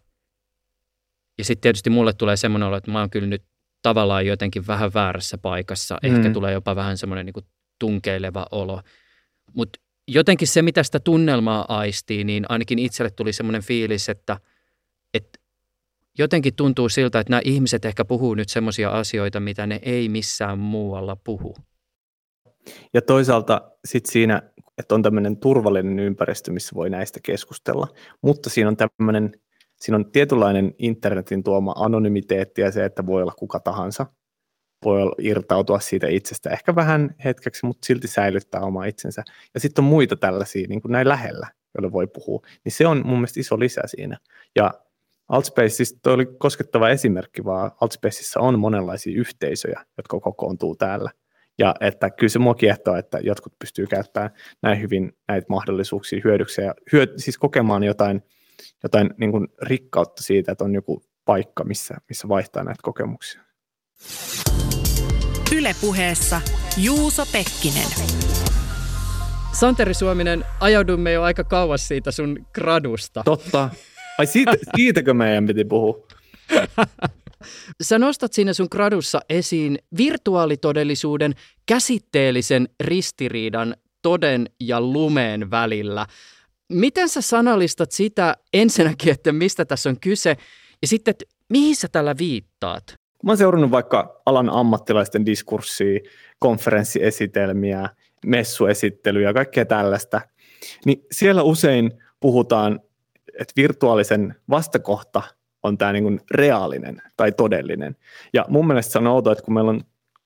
Ja sitten tietysti mulle tulee semmoinen olo, että mä oon kyllä nyt tavallaan jotenkin vähän väärässä paikassa. Ehkä mm. tulee jopa vähän semmoinen niin tunkeileva olo. Mutta jotenkin se, mitä sitä tunnelmaa aistii, niin ainakin itselle tuli semmoinen fiilis, että, että jotenkin tuntuu siltä, että nämä ihmiset ehkä puhuu nyt semmoisia asioita, mitä ne ei missään muualla puhu. Ja toisaalta sitten siinä, että on tämmöinen turvallinen ympäristö, missä voi näistä keskustella, mutta siinä on tämmöinen, siinä on tietynlainen internetin tuoma anonymiteetti ja se, että voi olla kuka tahansa, voi irtautua siitä itsestä ehkä vähän hetkeksi, mutta silti säilyttää oma itsensä. Ja sitten on muita tällaisia, niin kuin näin lähellä, joille voi puhua. Niin se on mun mielestä iso lisä siinä. Ja Altspaceista toi oli koskettava esimerkki, vaan Altspaceissa on monenlaisia yhteisöjä, jotka kokoontuu täällä. Ja että kyllä se mua kiehtoo, että jotkut pystyy käyttämään näin hyvin näitä mahdollisuuksia hyödyksi ja hyö, siis kokemaan jotain, jotain niin kuin rikkautta siitä, että on joku paikka, missä, missä vaihtaa näitä kokemuksia. Ylepuheessa Juuso Pekkinen. Santeri Suominen, ajaudumme jo aika kauas siitä sun gradusta. Totta. Ai siitä, siitäkö meidän piti puhua? Sä nostat siinä sun gradussa esiin virtuaalitodellisuuden käsitteellisen ristiriidan toden ja lumeen välillä. Miten sä sanallistat sitä ensinnäkin, että mistä tässä on kyse, ja sitten, että mihin sä tällä viittaat? Mä oon seurannut vaikka alan ammattilaisten diskurssia, konferenssiesitelmiä, messuesittelyjä kaikkea tällaista. Niin siellä usein puhutaan että virtuaalisen vastakohta on tämä niin reaalinen tai todellinen. Ja mun mielestä se on outoa, että kun meillä on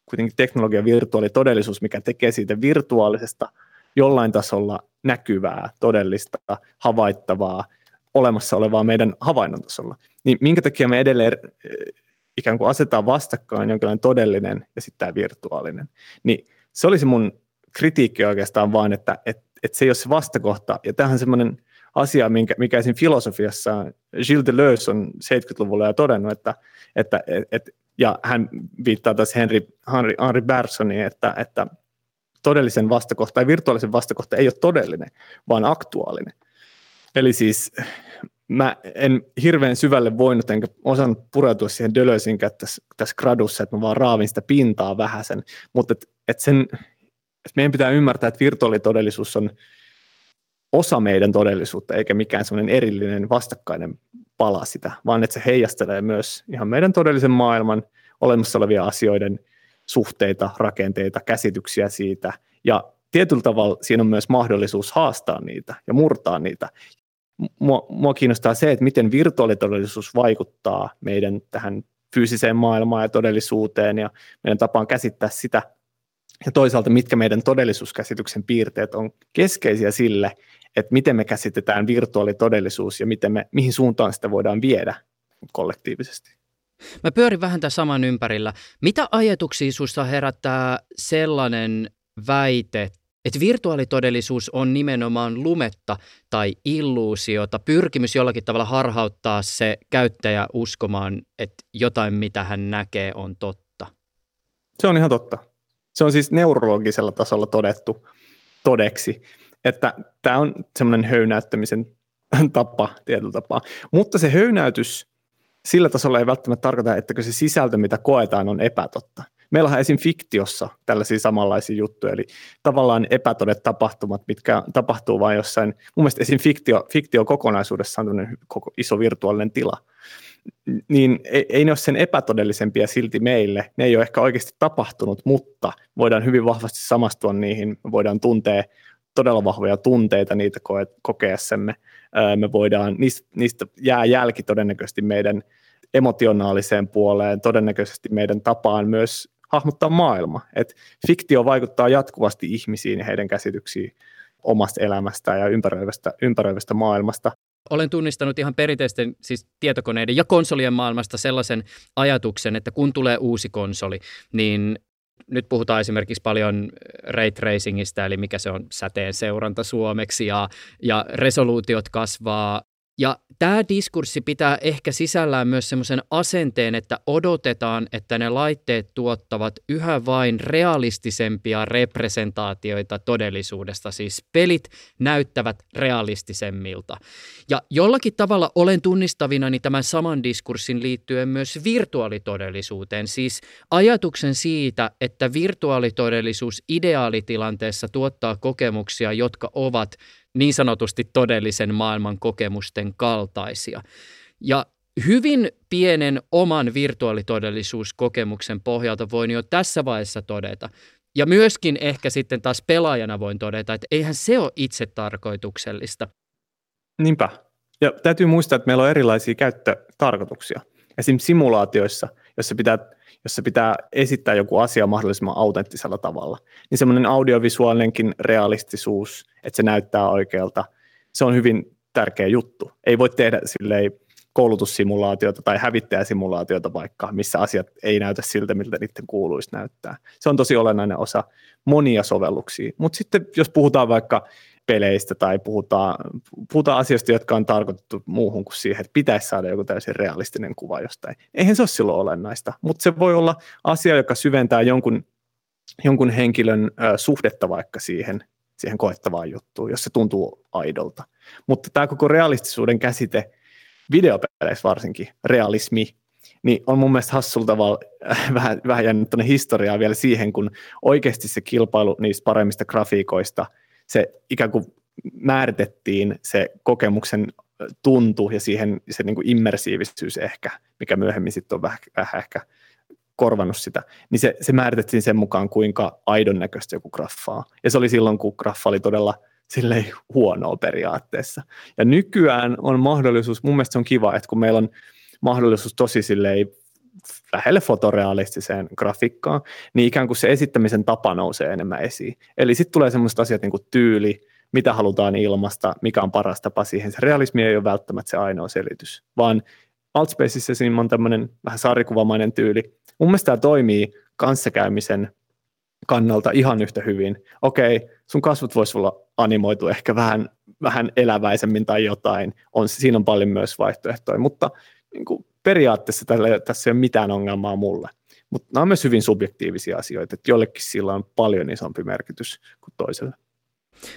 kuitenkin teknologia virtuaalitodellisuus, mikä tekee siitä virtuaalisesta jollain tasolla näkyvää, todellista, havaittavaa, olemassa olevaa meidän havainnon tasolla, niin minkä takia me edelleen ikään kuin asetetaan vastakkain jonkinlainen todellinen ja sitten tämä virtuaalinen. Niin se olisi mun kritiikki oikeastaan vaan, että, että, että se ei ole se vastakohta, ja tähän semmoinen asia, minkä, mikä esim. filosofiassa Gilles Deleuze on 70-luvulla jo todennut, että, että et, ja hän viittaa tässä Henry, Henry, Henry Bersoniin, että, että todellisen vastakohta tai virtuaalisen vastakohta ei ole todellinen, vaan aktuaalinen. Eli siis mä en hirveän syvälle voinut enkä osannut pureutua siihen Deleuzein tässä, tässä gradussa, että mä vaan raavin sitä pintaa vähäsen, mutta et, et sen, et meidän pitää ymmärtää, että virtuaalitodellisuus on osa meidän todellisuutta, eikä mikään semmoinen erillinen vastakkainen pala sitä, vaan että se heijastelee myös ihan meidän todellisen maailman olemassa olevia asioiden suhteita, rakenteita, käsityksiä siitä. Ja tietyllä tavalla siinä on myös mahdollisuus haastaa niitä ja murtaa niitä. Mua, mua kiinnostaa se, että miten virtuaalitodellisuus vaikuttaa meidän tähän fyysiseen maailmaan ja todellisuuteen ja meidän tapaan käsittää sitä. Ja toisaalta mitkä meidän todellisuuskäsityksen piirteet on keskeisiä sille, että miten me käsitetään virtuaalitodellisuus ja miten me, mihin suuntaan sitä voidaan viedä kollektiivisesti. Mä pyörin vähän tämän saman ympärillä. Mitä ajatuksia sinussa herättää sellainen väite että virtuaalitodellisuus on nimenomaan lumetta tai illuusiota, pyrkimys jollakin tavalla harhauttaa se käyttäjä uskomaan, että jotain mitä hän näkee on totta. Se on ihan totta. Se on siis neurologisella tasolla todettu todeksi, että tämä on semmoinen höynäyttämisen tapa tietyllä tapaa. Mutta se höynäytys sillä tasolla ei välttämättä tarkoita, että se sisältö, mitä koetaan, on epätotta. Meillä on esim. fiktiossa tällaisia samanlaisia juttuja, eli tavallaan epätodet tapahtumat, mitkä tapahtuu vain jossain, mun mielestä esim. fiktio, fiktio kokonaisuudessaan on koko iso virtuaalinen tila, niin ei, ei ne ole sen epätodellisempia silti meille. Ne ei ole ehkä oikeasti tapahtunut, mutta voidaan hyvin vahvasti samastua niihin, voidaan tuntea todella vahvoja tunteita niitä koe- kokeessamme. Me voidaan, niistä, niistä jää jälki todennäköisesti meidän emotionaaliseen puoleen, todennäköisesti meidän tapaan myös hahmottaa maailma. Et fiktio vaikuttaa jatkuvasti ihmisiin ja heidän käsityksiin omasta elämästään ja ympäröivästä, ympäröivästä maailmasta. Olen tunnistanut ihan perinteisten siis tietokoneiden ja konsolien maailmasta sellaisen ajatuksen, että kun tulee uusi konsoli, niin nyt puhutaan esimerkiksi paljon ray tracingista, eli mikä se on säteen seuranta suomeksi, ja, ja resoluutiot kasvaa ja tämä diskurssi pitää ehkä sisällään myös semmoisen asenteen, että odotetaan, että ne laitteet tuottavat yhä vain realistisempia representaatioita todellisuudesta. Siis pelit näyttävät realistisemmilta. Ja jollakin tavalla olen tunnistavinani tämän saman diskurssin liittyen myös virtuaalitodellisuuteen. Siis ajatuksen siitä, että virtuaalitodellisuus ideaalitilanteessa tuottaa kokemuksia, jotka ovat niin sanotusti todellisen maailman kokemusten kaltaisia. Ja hyvin pienen oman virtuaalitodellisuuskokemuksen pohjalta voin jo tässä vaiheessa todeta, ja myöskin ehkä sitten taas pelaajana voin todeta, että eihän se ole itse tarkoituksellista. Niinpä. Ja täytyy muistaa, että meillä on erilaisia käyttötarkoituksia. Esimerkiksi simulaatioissa, jossa pitää jossa pitää esittää joku asia mahdollisimman autenttisella tavalla. Niin semmoinen audiovisuaalinenkin realistisuus, että se näyttää oikealta, se on hyvin tärkeä juttu. Ei voi tehdä silleen koulutussimulaatiota tai hävittäjäsimulaatiota vaikka, missä asiat ei näytä siltä, miltä niiden kuuluisi näyttää. Se on tosi olennainen osa monia sovelluksia. Mutta sitten jos puhutaan vaikka peleistä tai puhutaan, puhutaan asioista, jotka on tarkoitettu muuhun kuin siihen, että pitäisi saada joku täysin realistinen kuva jostain. Eihän se ole silloin olennaista, mutta se voi olla asia, joka syventää jonkun, jonkun henkilön ö, suhdetta vaikka siihen, siihen koettavaan juttuun, jos se tuntuu aidolta. Mutta tämä koko realistisuuden käsite, videopeleissä varsinkin, realismi, niin on mun mielestä hassulla tavalla äh, vähän, vähän jäänyt historiaa vielä siihen, kun oikeasti se kilpailu niistä paremmista grafiikoista – se ikään kuin määritettiin se kokemuksen tuntu ja siihen se niin kuin immersiivisyys ehkä, mikä myöhemmin sitten on vähän, vähän ehkä korvannut sitä, niin se, se määritettiin sen mukaan, kuinka aidon näköistä joku graffaa. Ja se oli silloin, kun graffa oli todella silleen huonoa periaatteessa. Ja nykyään on mahdollisuus, mun mielestä se on kiva, että kun meillä on mahdollisuus tosi silleen lähelle fotorealistiseen grafiikkaan, niin ikään kuin se esittämisen tapa nousee enemmän esiin. Eli sitten tulee sellaiset asiat niin kuin tyyli, mitä halutaan ilmasta, mikä on paras tapa siihen. Se realismi ei ole välttämättä se ainoa selitys, vaan Altspaceissa siinä on tämmöinen vähän sarikuvamainen tyyli. Mun mielestä tämä toimii kanssakäymisen kannalta ihan yhtä hyvin. Okei, sun kasvot voisi olla animoitu ehkä vähän, vähän eläväisemmin tai jotain. On, siinä on paljon myös vaihtoehtoja, mutta niin kuin periaatteessa tällä, tässä ei ole mitään ongelmaa mulle. Mutta nämä on myös hyvin subjektiivisia asioita, että jollekin sillä on paljon isompi merkitys kuin toiselle.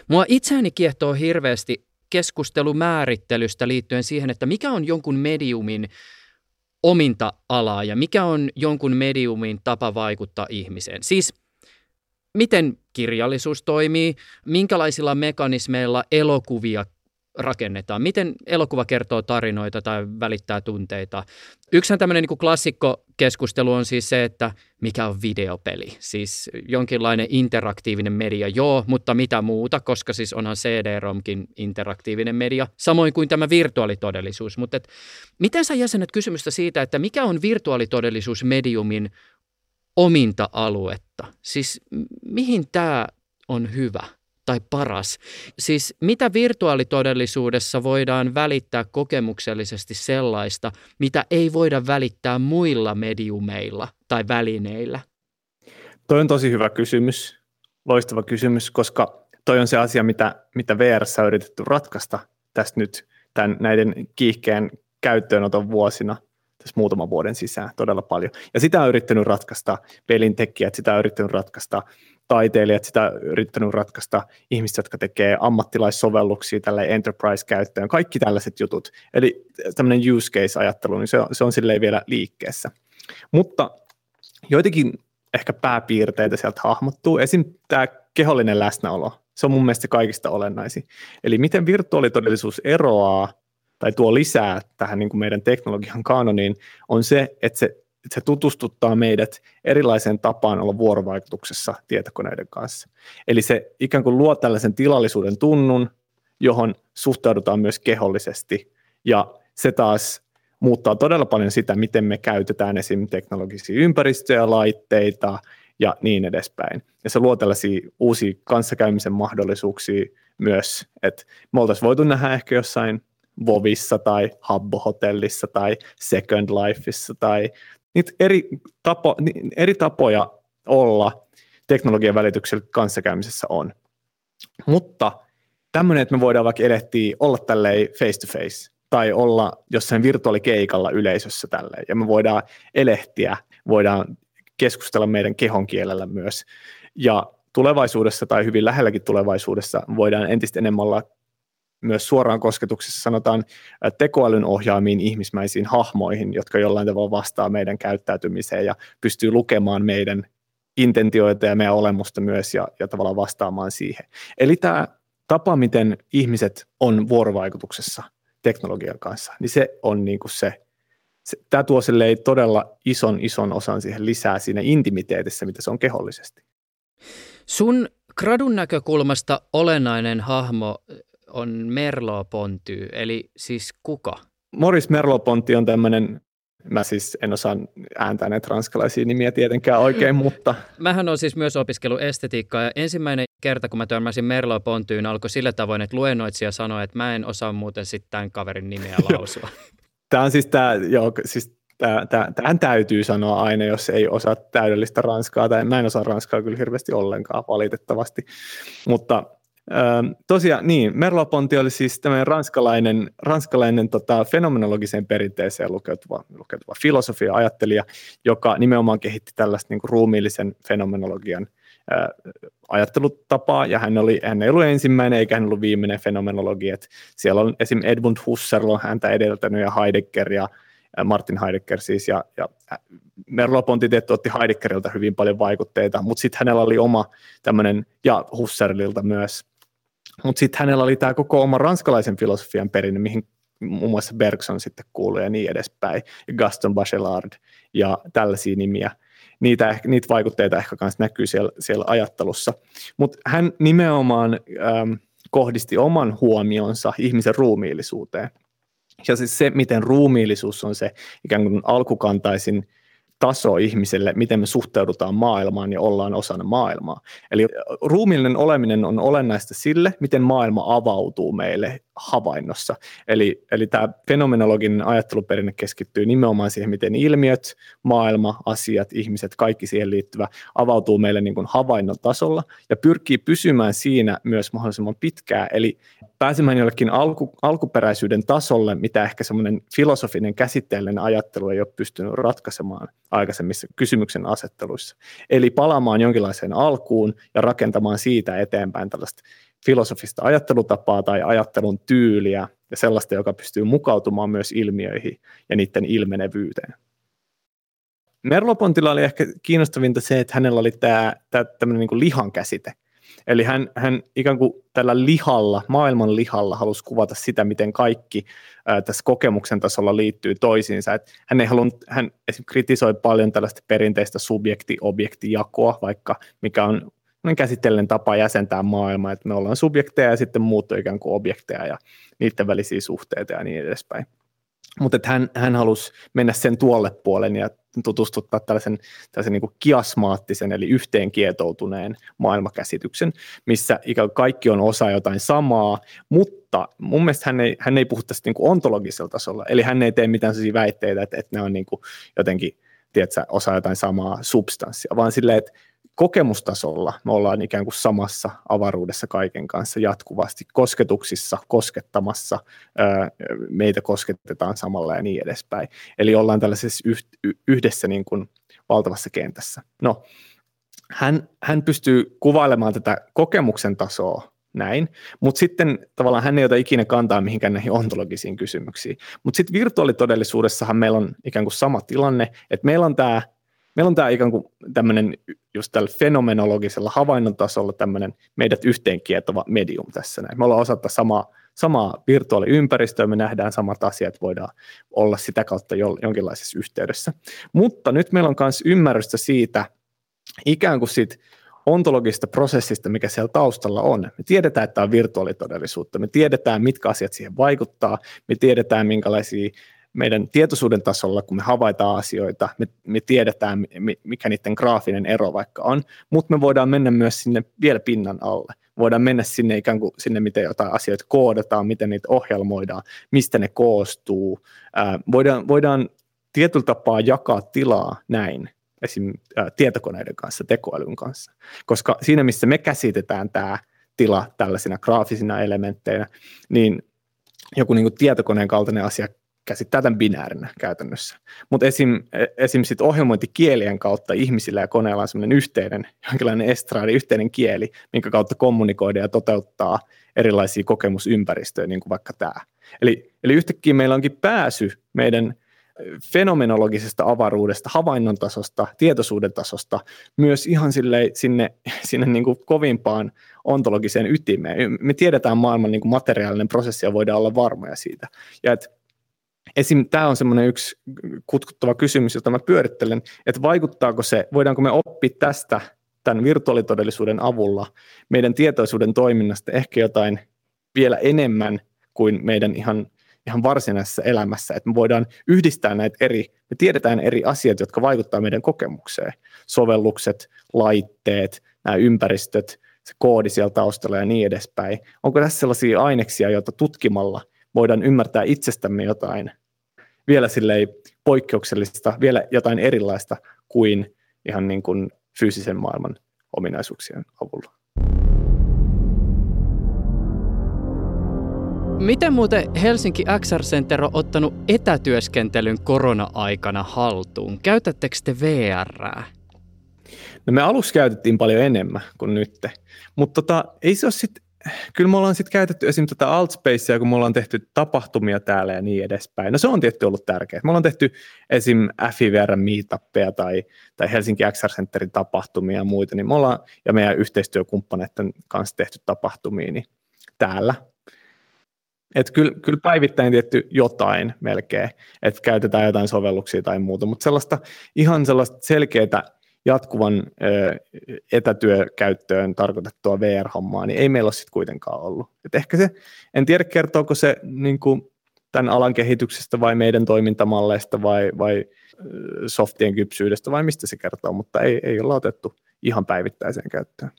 Mua itseäni kiehtoo hirveästi keskustelu määrittelystä liittyen siihen, että mikä on jonkun mediumin ominta alaa ja mikä on jonkun mediumin tapa vaikuttaa ihmiseen. Siis miten kirjallisuus toimii, minkälaisilla mekanismeilla elokuvia rakennetaan. Miten elokuva kertoo tarinoita tai välittää tunteita. Yksihän tämmöinen niin klassikkokeskustelu on siis se, että mikä on videopeli. Siis jonkinlainen interaktiivinen media, joo, mutta mitä muuta, koska siis onhan CD-ROMkin interaktiivinen media, samoin kuin tämä virtuaalitodellisuus. Mutta et, miten sä jäsenet kysymystä siitä, että mikä on virtuaalitodellisuus mediumin ominta aluetta? Siis mihin tämä on hyvä? Tai paras. Siis mitä virtuaalitodellisuudessa voidaan välittää kokemuksellisesti sellaista, mitä ei voida välittää muilla mediumeilla tai välineillä? Toi on tosi hyvä kysymys. loistava kysymys, koska toi on se asia, mitä, mitä VR on yritetty ratkaista tässä nyt tämän, näiden kiihkeän käyttöönoton vuosina tässä muutaman vuoden sisään todella paljon. Ja sitä on yrittänyt ratkaista pelintekijät, sitä on yrittänyt ratkaista taiteilijat, sitä yrittänyt ratkaista ihmiset, jotka tekee ammattilaissovelluksia tälle enterprise-käyttöön, kaikki tällaiset jutut. Eli tämmöinen use case-ajattelu, niin se on, se on silleen vielä liikkeessä. Mutta joitakin ehkä pääpiirteitä sieltä hahmottuu. Esim. tämä kehollinen läsnäolo, se on mun mielestä kaikista olennaisin. Eli miten virtuaalitodellisuus eroaa tai tuo lisää tähän niin kuin meidän teknologian kanoniin, on se, että se, se tutustuttaa meidät erilaiseen tapaan olla vuorovaikutuksessa tietokoneiden kanssa. Eli se ikään kuin luo tällaisen tilallisuuden tunnun, johon suhtaudutaan myös kehollisesti, ja se taas muuttaa todella paljon sitä, miten me käytetään esim. teknologisia ympäristöjä, laitteita ja niin edespäin. Ja se luo tällaisia uusia kanssakäymisen mahdollisuuksia myös, että me oltaisiin voitu nähdä ehkä jossain Vovissa tai Habbo-hotellissa tai Second Lifeissa tai niitä eri, tapo, eri tapoja olla teknologian välityksellä kanssakäymisessä on. Mutta tämmöinen, että me voidaan vaikka edehtiä olla tälleen face to face tai olla jossain virtuaalikeikalla yleisössä tälleen ja me voidaan elehtiä, voidaan keskustella meidän kehon kielellä myös ja tulevaisuudessa tai hyvin lähelläkin tulevaisuudessa voidaan entistä enemmän olla myös suoraan kosketuksessa sanotaan tekoälyn ohjaamiin ihmismäisiin hahmoihin, jotka jollain tavalla vastaa meidän käyttäytymiseen ja pystyy lukemaan meidän intentioita ja meidän olemusta myös ja, ja tavallaan vastaamaan siihen. Eli tämä tapa, miten ihmiset on vuorovaikutuksessa teknologian kanssa, niin se on niin kuin se, se tämä tuo todella ison, ison osan siihen lisää siinä intimiteetissä, mitä se on kehollisesti. Sun gradun näkökulmasta olennainen hahmo on Merleau-Ponty, eli siis kuka? Morris Merleau-Ponty on tämmöinen, mä siis en osaa ääntää näitä ranskalaisia nimiä tietenkään oikein, mutta... Mähän on siis myös opiskellut estetiikkaa ja ensimmäinen kerta, kun mä törmäsin Merleau-Pontyyn, alkoi sillä tavoin, että luennoitsija sanoi, että mä en osaa muuten sitten tämän kaverin nimeä lausua. tämä on siis tämä, joo, siis tähän täytyy sanoa aina, jos ei osaa täydellistä ranskaa, tai mä en osaa ranskaa kyllä hirveästi ollenkaan valitettavasti, mutta tosiaan, niin, Merleau-Ponty oli siis tämmöinen ranskalainen, ranskalainen tota, fenomenologiseen perinteeseen lukeutuva, lukeutuva filosofia ajattelija, joka nimenomaan kehitti tällaista niin kuin ruumiillisen fenomenologian ää, ajattelutapaa, ja hän, oli, hän ei ollut ensimmäinen eikä hän ollut viimeinen fenomenologi. Et siellä on esim. Edmund Husserl on häntä edeltänyt ja Heidegger ja Martin Heidegger siis, ja, ja Merleau-Ponty otti Heideggeriltä hyvin paljon vaikutteita, mutta sitten hänellä oli oma tämmöinen, ja Husserlilta myös, mutta sitten hänellä oli tämä koko oma ranskalaisen filosofian perinne, mihin muun muassa Bergson sitten kuuluu ja niin edespäin, ja Gaston Bachelard ja tällaisia nimiä. Niitä, niitä vaikutteita ehkä myös näkyy siellä, siellä ajattelussa. Mutta hän nimenomaan ähm, kohdisti oman huomionsa ihmisen ruumiillisuuteen. Ja siis se, miten ruumiillisuus on se ikään kuin alkukantaisin taso ihmiselle, miten me suhteudutaan maailmaan ja ollaan osana maailmaa. Eli ruumiillinen oleminen on olennaista sille, miten maailma avautuu meille havainnossa. Eli, eli tämä fenomenologinen ajatteluperinne keskittyy nimenomaan siihen, miten ilmiöt, maailma, asiat, ihmiset, kaikki siihen liittyvä avautuu meille niin kuin havainnon tasolla ja pyrkii pysymään siinä myös mahdollisimman pitkään. Eli pääsemään jollekin alku, alkuperäisyyden tasolle, mitä ehkä semmoinen filosofinen käsitteellinen ajattelu ei ole pystynyt ratkaisemaan aikaisemmissa kysymyksen asetteluissa. Eli palaamaan jonkinlaiseen alkuun ja rakentamaan siitä eteenpäin tällaista filosofista ajattelutapaa tai ajattelun tyyliä ja sellaista, joka pystyy mukautumaan myös ilmiöihin ja niiden ilmenevyyteen. Merlopontilla oli ehkä kiinnostavinta se, että hänellä oli tämä, tämä tämmöinen niin lihan käsite. Eli hän, hän ikään kuin tällä lihalla, maailman lihalla halusi kuvata sitä, miten kaikki ää, tässä kokemuksen tasolla liittyy toisiinsa. Et hän ei halunnut, hän kritisoi paljon tällaista perinteistä subjekti-objektijakoa, vaikka mikä on käsitteellinen tapa jäsentää maailmaa, että me ollaan subjekteja ja sitten muut ikään kuin objekteja ja niiden välisiä suhteita ja niin edespäin. Mutta hän, hän halusi mennä sen tuolle puolen ja tutustuttaa tällaisen, tällaisen niin kuin kiasmaattisen eli yhteenkietoutuneen maailmakäsityksen, missä ikään kuin kaikki on osa jotain samaa, mutta mun mielestä hän ei, hän ei puhu tästä niin kuin ontologisella tasolla, eli hän ei tee mitään sellaisia väitteitä, että, että ne on niin kuin jotenkin tiedätkö, osa jotain samaa substanssia, vaan silleen, että kokemustasolla me ollaan ikään kuin samassa avaruudessa kaiken kanssa jatkuvasti, kosketuksissa, koskettamassa, meitä kosketetaan samalla ja niin edespäin. Eli ollaan tällaisessa yhdessä niin kuin valtavassa kentässä. No, hän, hän pystyy kuvailemaan tätä kokemuksen tasoa näin, mutta sitten tavallaan hän ei ota ikinä kantaa mihinkään näihin ontologisiin kysymyksiin. Mutta sitten virtuaalitodellisuudessahan meillä on ikään kuin sama tilanne, että meillä on tämä meillä on tämä ikään kuin tämmöinen just tällä fenomenologisella havainnon tasolla tämmöinen meidät yhteenkietova medium tässä näin. Me ollaan osatta samaa, samaa virtuaaliympäristöä, me nähdään samat asiat, voidaan olla sitä kautta jonkinlaisessa yhteydessä. Mutta nyt meillä on myös ymmärrystä siitä, ikään kuin siitä ontologista prosessista, mikä siellä taustalla on. Me tiedetään, että tämä on virtuaalitodellisuutta, me tiedetään, mitkä asiat siihen vaikuttaa, me tiedetään, minkälaisia meidän tietoisuuden tasolla, kun me havaitaan asioita, me, me tiedetään, mikä niiden graafinen ero vaikka on, mutta me voidaan mennä myös sinne vielä pinnan alle. Voidaan mennä sinne ikään kuin sinne, miten jotain asioita koodataan, miten niitä ohjelmoidaan, mistä ne koostuu. Ää, voidaan, voidaan tietyllä tapaa jakaa tilaa näin, esim. Ää, tietokoneiden kanssa, tekoälyn kanssa. Koska siinä, missä me käsitetään tämä tila tällaisina graafisina elementteinä, niin joku niin kuin tietokoneen kaltainen asia käsittää tämän binäärinä käytännössä. Mutta esim, esim. Sit ohjelmointikielien kautta ihmisillä ja koneilla on sellainen yhteinen, jonkinlainen estraadi, yhteinen kieli, minkä kautta kommunikoida ja toteuttaa erilaisia kokemusympäristöjä, niin kuin vaikka tämä. Eli, eli yhtäkkiä meillä onkin pääsy meidän fenomenologisesta avaruudesta, havainnon tasosta, tietoisuuden tasosta, myös ihan sille, sinne, sinne niin kuin kovimpaan ontologiseen ytimeen. Me tiedetään maailman niin kuin materiaalinen prosessi ja voidaan olla varmoja siitä. Ja että Esim. tämä on semmoinen yksi kutkuttava kysymys, jota mä pyörittelen, että vaikuttaako se, voidaanko me oppia tästä tämän virtuaalitodellisuuden avulla meidän tietoisuuden toiminnasta ehkä jotain vielä enemmän kuin meidän ihan, ihan varsinaisessa elämässä, että me voidaan yhdistää näitä eri, me tiedetään eri asiat, jotka vaikuttaa meidän kokemukseen, sovellukset, laitteet, nämä ympäristöt, se koodi siellä taustalla ja niin edespäin. Onko tässä sellaisia aineksia, joita tutkimalla voidaan ymmärtää itsestämme jotain vielä silleen poikkeuksellista, vielä jotain erilaista kuin ihan niin kuin fyysisen maailman ominaisuuksien avulla. Miten muuten Helsinki XR Center on ottanut etätyöskentelyn korona-aikana haltuun? Käytättekö te VR? No me alussa käytettiin paljon enemmän kuin nyt, mutta tota, ei se ole sitten kyllä me ollaan sitten käytetty esim. tätä Altspacea, kun me ollaan tehty tapahtumia täällä ja niin edespäin. No se on tietysti ollut tärkeää. Me ollaan tehty esim. FIVR meetuppeja tai, tai Helsinki XR Centerin tapahtumia ja muita, niin me ollaan, ja meidän yhteistyökumppaneiden kanssa tehty tapahtumia niin täällä. Et kyllä, kyllä päivittäin tietty jotain melkein, että käytetään jotain sovelluksia tai muuta, mutta sellaista ihan sellaista selkeää jatkuvan etätyökäyttöön tarkoitettua VR-hommaa, niin ei meillä ole sitten kuitenkaan ollut. Et ehkä se, en tiedä kertooko se niin kuin tämän alan kehityksestä vai meidän toimintamalleista vai, vai softien kypsyydestä vai mistä se kertoo, mutta ei, ei olla otettu ihan päivittäiseen käyttöön.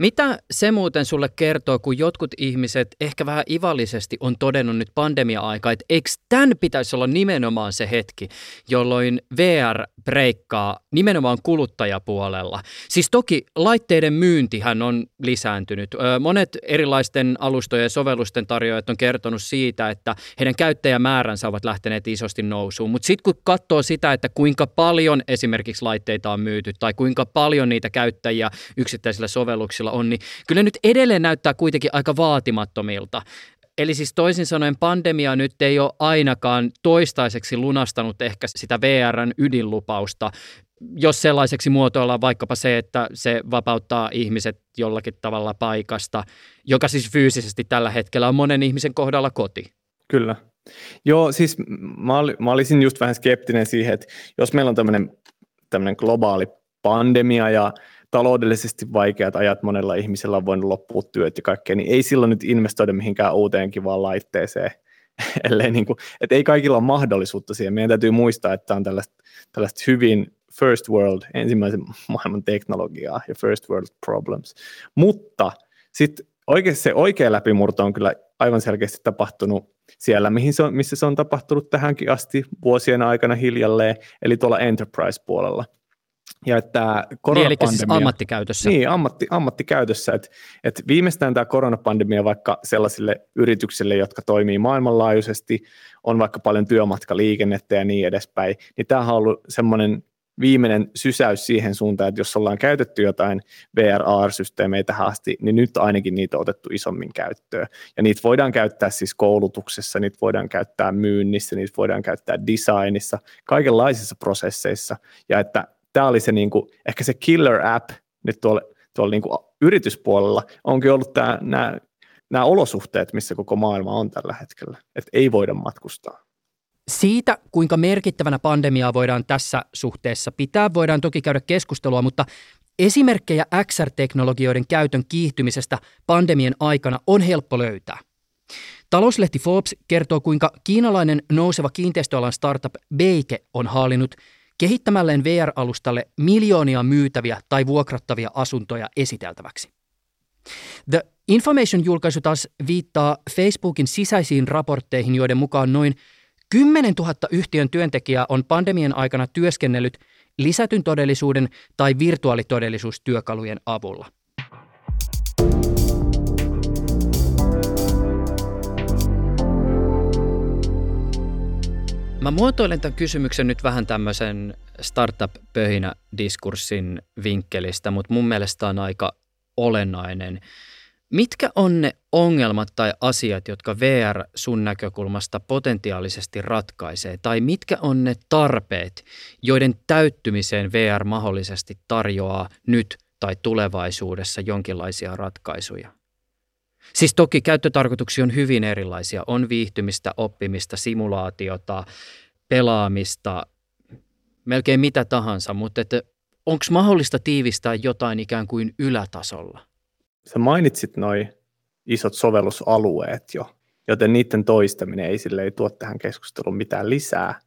Mitä se muuten sulle kertoo, kun jotkut ihmiset ehkä vähän ivallisesti on todennut nyt pandemia-aika, että eikö tämän pitäisi olla nimenomaan se hetki, jolloin VR breikkaa nimenomaan kuluttajapuolella. Siis toki laitteiden myyntihän on lisääntynyt. Monet erilaisten alustojen ja sovellusten tarjoajat on kertonut siitä, että heidän käyttäjämääränsä ovat lähteneet isosti nousuun. Mutta sitten kun katsoo sitä, että kuinka paljon esimerkiksi laitteita on myyty tai kuinka paljon niitä käyttäjiä yksittäisillä sovelluksilla on, niin kyllä nyt edelleen näyttää kuitenkin aika vaatimattomilta. Eli siis toisin sanoen pandemia nyt ei ole ainakaan toistaiseksi lunastanut ehkä sitä VRn ydinlupausta, jos sellaiseksi muotoillaan vaikkapa se, että se vapauttaa ihmiset jollakin tavalla paikasta, joka siis fyysisesti tällä hetkellä on monen ihmisen kohdalla koti. Kyllä. Joo, siis mä, ol, mä olisin just vähän skeptinen siihen, että jos meillä on tämmöinen globaali pandemia ja taloudellisesti vaikeat ajat monella ihmisellä on voinut loppua työt ja kaikkea, niin ei silloin nyt investoida mihinkään uuteen kivaan laitteeseen, ellei niin kuin, että ei kaikilla ole mahdollisuutta siihen. Meidän täytyy muistaa, että on tällaista, tällaista hyvin first world, ensimmäisen maailman teknologiaa ja first world problems. Mutta sitten oikeasti se oikea läpimurto on kyllä aivan selkeästi tapahtunut siellä, mihin se on, missä se on tapahtunut tähänkin asti vuosien aikana hiljalleen, eli tuolla enterprise-puolella – ja että koronapandemia... Niin, eli siis ammattikäytössä. Niin, ammatti, ammattikäytössä. Että, että viimeistään tämä koronapandemia vaikka sellaisille yrityksille, jotka toimii maailmanlaajuisesti, on vaikka paljon työmatkaliikennettä ja niin edespäin, niin tämähän on ollut semmoinen viimeinen sysäys siihen suuntaan, että jos ollaan käytetty jotain VRR-systeemejä tähän asti, niin nyt ainakin niitä on otettu isommin käyttöön. Ja niitä voidaan käyttää siis koulutuksessa, niitä voidaan käyttää myynnissä, niitä voidaan käyttää designissa, kaikenlaisissa prosesseissa. Ja että tämä oli se niin kuin, ehkä se killer app nyt tuolla, tuolla niin kuin yrityspuolella, onkin ollut tämä, nämä, nämä olosuhteet, missä koko maailma on tällä hetkellä, että ei voida matkustaa. Siitä, kuinka merkittävänä pandemiaa voidaan tässä suhteessa pitää, voidaan toki käydä keskustelua, mutta esimerkkejä XR-teknologioiden käytön kiihtymisestä pandemien aikana on helppo löytää. Talouslehti Forbes kertoo, kuinka kiinalainen nouseva kiinteistöalan startup Beike on haalinnut kehittämälleen VR-alustalle miljoonia myytäviä tai vuokrattavia asuntoja esiteltäväksi. The Information-julkaisu taas viittaa Facebookin sisäisiin raportteihin, joiden mukaan noin 10 000 yhtiön työntekijää on pandemian aikana työskennellyt lisätyn todellisuuden tai virtuaalitodellisuustyökalujen avulla. Mä muotoilen tämän kysymyksen nyt vähän tämmöisen startup-pöhinä-diskurssin vinkkelistä, mutta mun mielestä on aika olennainen. Mitkä on ne ongelmat tai asiat, jotka VR sun näkökulmasta potentiaalisesti ratkaisee? Tai mitkä on ne tarpeet, joiden täyttymiseen VR mahdollisesti tarjoaa nyt tai tulevaisuudessa jonkinlaisia ratkaisuja? Siis toki käyttötarkoituksia on hyvin erilaisia. On viihtymistä, oppimista, simulaatiota, pelaamista, melkein mitä tahansa, mutta onko mahdollista tiivistää jotain ikään kuin ylätasolla? Sä mainitsit noin isot sovellusalueet jo, joten niiden toistaminen ei sille ei tuo tähän keskusteluun mitään lisää.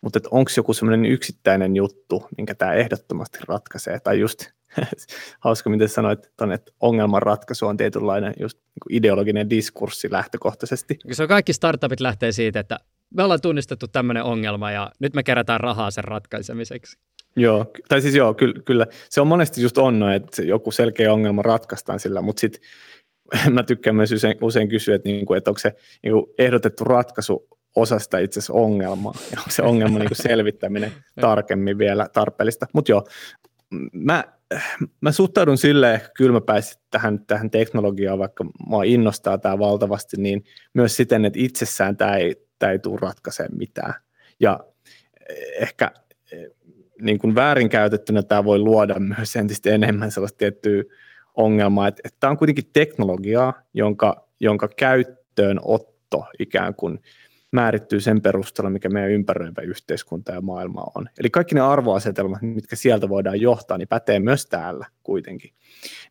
Mutta onko joku semmoinen yksittäinen juttu, minkä tämä ehdottomasti ratkaisee, tai just hauska, miten sanoit, että ongelman ratkaisu on tietynlainen just niin ideologinen diskurssi lähtökohtaisesti. Se on kaikki startupit lähtee siitä, että me ollaan tunnistettu tämmöinen ongelma ja nyt me kerätään rahaa sen ratkaisemiseksi. Joo, tai siis joo, kyllä, kyllä. Se on monesti just on noin, että joku selkeä ongelma ratkaistaan sillä, mutta sitten mä tykkään myös usein, usein kysyä, että, niin kuin, että onko se niin kuin ehdotettu ratkaisu osa sitä itse asiassa ongelmaa, ja onko se ongelma niin kuin selvittäminen tarkemmin vielä tarpeellista. Mutta joo, mä, mä suhtaudun silleen ehkä kylmäpäisesti tähän, tähän teknologiaan, vaikka mua innostaa tämä valtavasti, niin myös siten, että itsessään tämä ei, tämä ei tule ratkaisemaan mitään. Ja ehkä niin kuin väärinkäytettynä tämä voi luoda myös entistä enemmän sellaista tiettyä ongelmaa, että, että tämä on kuitenkin teknologiaa, jonka, jonka käyttöönotto ikään kuin määrittyy sen perusteella, mikä meidän ympäröivä yhteiskunta ja maailma on. Eli kaikki ne arvoasetelmat, mitkä sieltä voidaan johtaa, niin pätee myös täällä kuitenkin.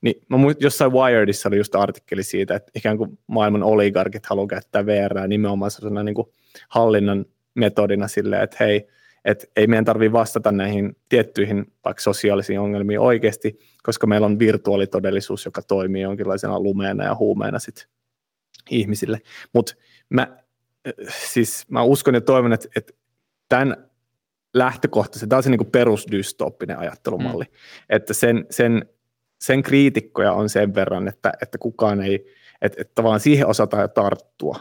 Niin mä muist, jossain Wiredissa oli just artikkeli siitä, että ikään kuin maailman oligarkit haluaa käyttää VR nimenomaan sellaisena niin kuin hallinnan metodina silleen, että hei, että ei meidän tarvitse vastata näihin tiettyihin vaikka sosiaalisiin ongelmiin oikeasti, koska meillä on virtuaalitodellisuus, joka toimii jonkinlaisena lumeena ja huumeena sit ihmisille. Mutta mä, siis mä uskon ja toivon, että, että tämän lähtökohtaisen, tämä on se niin perusdystoppinen ajattelumalli, mm. että sen, sen, sen kriitikkoja on sen verran, että, että kukaan ei, että, että tavallaan siihen osataan jo tarttua,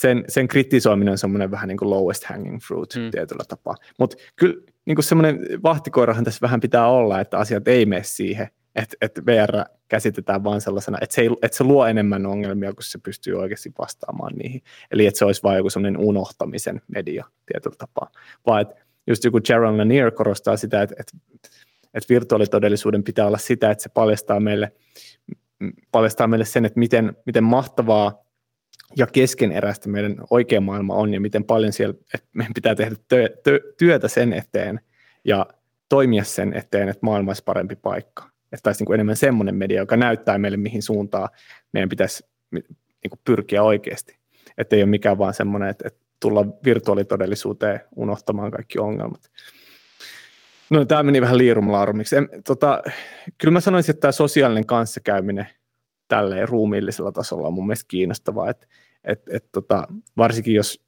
sen, sen kritisoiminen on semmoinen vähän niin kuin lowest hanging fruit mm. tietyllä tapaa. Mutta kyllä niin semmoinen vahtikoirahan tässä vähän pitää olla, että asiat ei mene siihen, että, että VR käsitetään vain sellaisena, että se, ei, että se luo enemmän ongelmia, kun se pystyy oikeasti vastaamaan niihin. Eli että se olisi vain joku semmoinen unohtamisen media tietyllä tapaa. Vaan että just joku Jaron Lanier korostaa sitä, että, että, että virtuaalitodellisuuden pitää olla sitä, että se paljastaa meille, paljastaa meille sen, että miten, miten mahtavaa ja keskeneräistä meidän oikea maailma on ja miten paljon siellä, että meidän pitää tehdä työtä sen eteen ja toimia sen eteen, että maailma olisi parempi paikka. Että olisi niin kuin enemmän semmoinen media, joka näyttää meille, mihin suuntaan meidän pitäisi niin kuin pyrkiä oikeasti. Että ei ole mikään vaan semmoinen, että, että tulla virtuaalitodellisuuteen unohtamaan kaikki ongelmat. No tämä meni vähän liirumlaarumiksi. Tota, kyllä mä sanoisin, että tämä sosiaalinen kanssakäyminen tälleen ruumiillisella tasolla on mun mielestä kiinnostavaa, että et, et tota, varsinkin jos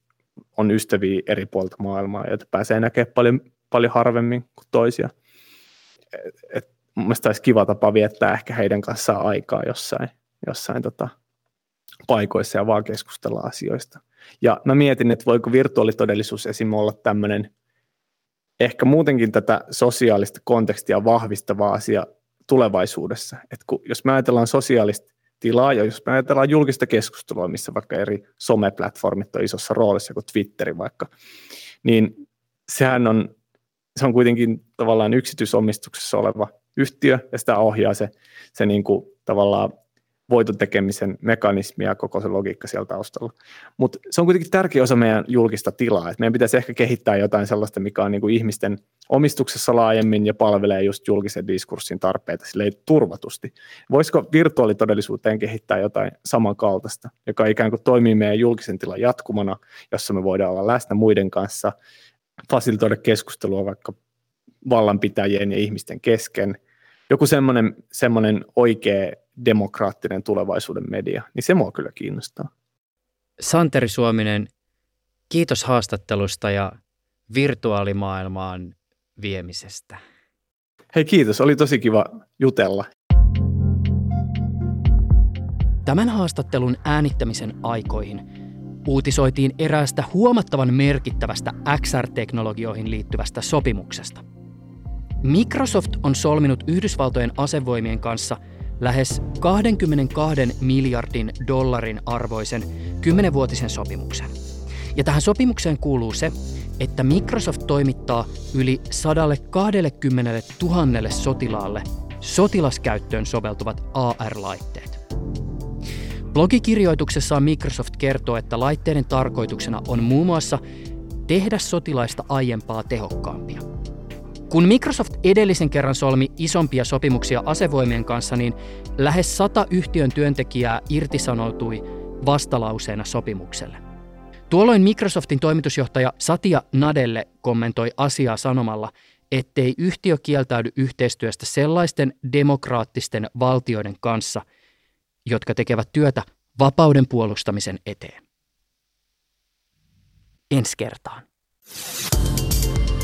on ystäviä eri puolta maailmaa, joita pääsee näkemään paljon, paljon harvemmin kuin toisia, et mun mielestä olisi kiva tapa viettää ehkä heidän kanssaan aikaa jossain, jossain tota, paikoissa ja vaan keskustella asioista. Ja mä mietin, että voiko virtuaalitodellisuus esim. olla tämmöinen ehkä muutenkin tätä sosiaalista kontekstia vahvistava asia tulevaisuudessa. Et kun, jos me ajatellaan sosiaalista tilaa ja jos me ajatellaan julkista keskustelua, missä vaikka eri someplatformit on isossa roolissa, kuin Twitteri vaikka, niin sehän on, se on kuitenkin tavallaan yksityisomistuksessa oleva yhtiö ja sitä ohjaa se, se niin kuin tavallaan voiton tekemisen mekanismi ja koko se logiikka siellä taustalla. Mutta se on kuitenkin tärkeä osa meidän julkista tilaa, että meidän pitäisi ehkä kehittää jotain sellaista, mikä on niin kuin ihmisten omistuksessa laajemmin ja palvelee just julkisen diskurssin tarpeita silleen turvatusti. Voisiko virtuaalitodellisuuteen kehittää jotain samankaltaista, joka ikään kuin toimii meidän julkisen tilan jatkumana, jossa me voidaan olla läsnä muiden kanssa, fasilitoida keskustelua vaikka vallanpitäjien ja ihmisten kesken. Joku semmoinen, semmoinen oikea demokraattinen tulevaisuuden media, niin se mua kyllä kiinnostaa. Santeri Suominen, kiitos haastattelusta ja virtuaalimaailmaan viemisestä. Hei kiitos, oli tosi kiva jutella. Tämän haastattelun äänittämisen aikoihin uutisoitiin eräästä huomattavan merkittävästä XR-teknologioihin liittyvästä sopimuksesta. Microsoft on solminut Yhdysvaltojen asevoimien kanssa – lähes 22 miljardin dollarin arvoisen kymmenenvuotisen sopimuksen. Ja tähän sopimukseen kuuluu se, että Microsoft toimittaa yli 120 000 sotilaalle sotilaskäyttöön soveltuvat AR-laitteet. Blogikirjoituksessaan Microsoft kertoo, että laitteiden tarkoituksena on muun muassa tehdä sotilaista aiempaa tehokkaampia. Kun Microsoft edellisen kerran solmi isompia sopimuksia asevoimien kanssa, niin lähes sata yhtiön työntekijää irtisanoutui vastalauseena sopimukselle. Tuolloin Microsoftin toimitusjohtaja Satya Nadelle kommentoi asiaa sanomalla, ettei yhtiö kieltäydy yhteistyöstä sellaisten demokraattisten valtioiden kanssa, jotka tekevät työtä vapauden puolustamisen eteen. Ensi kertaan.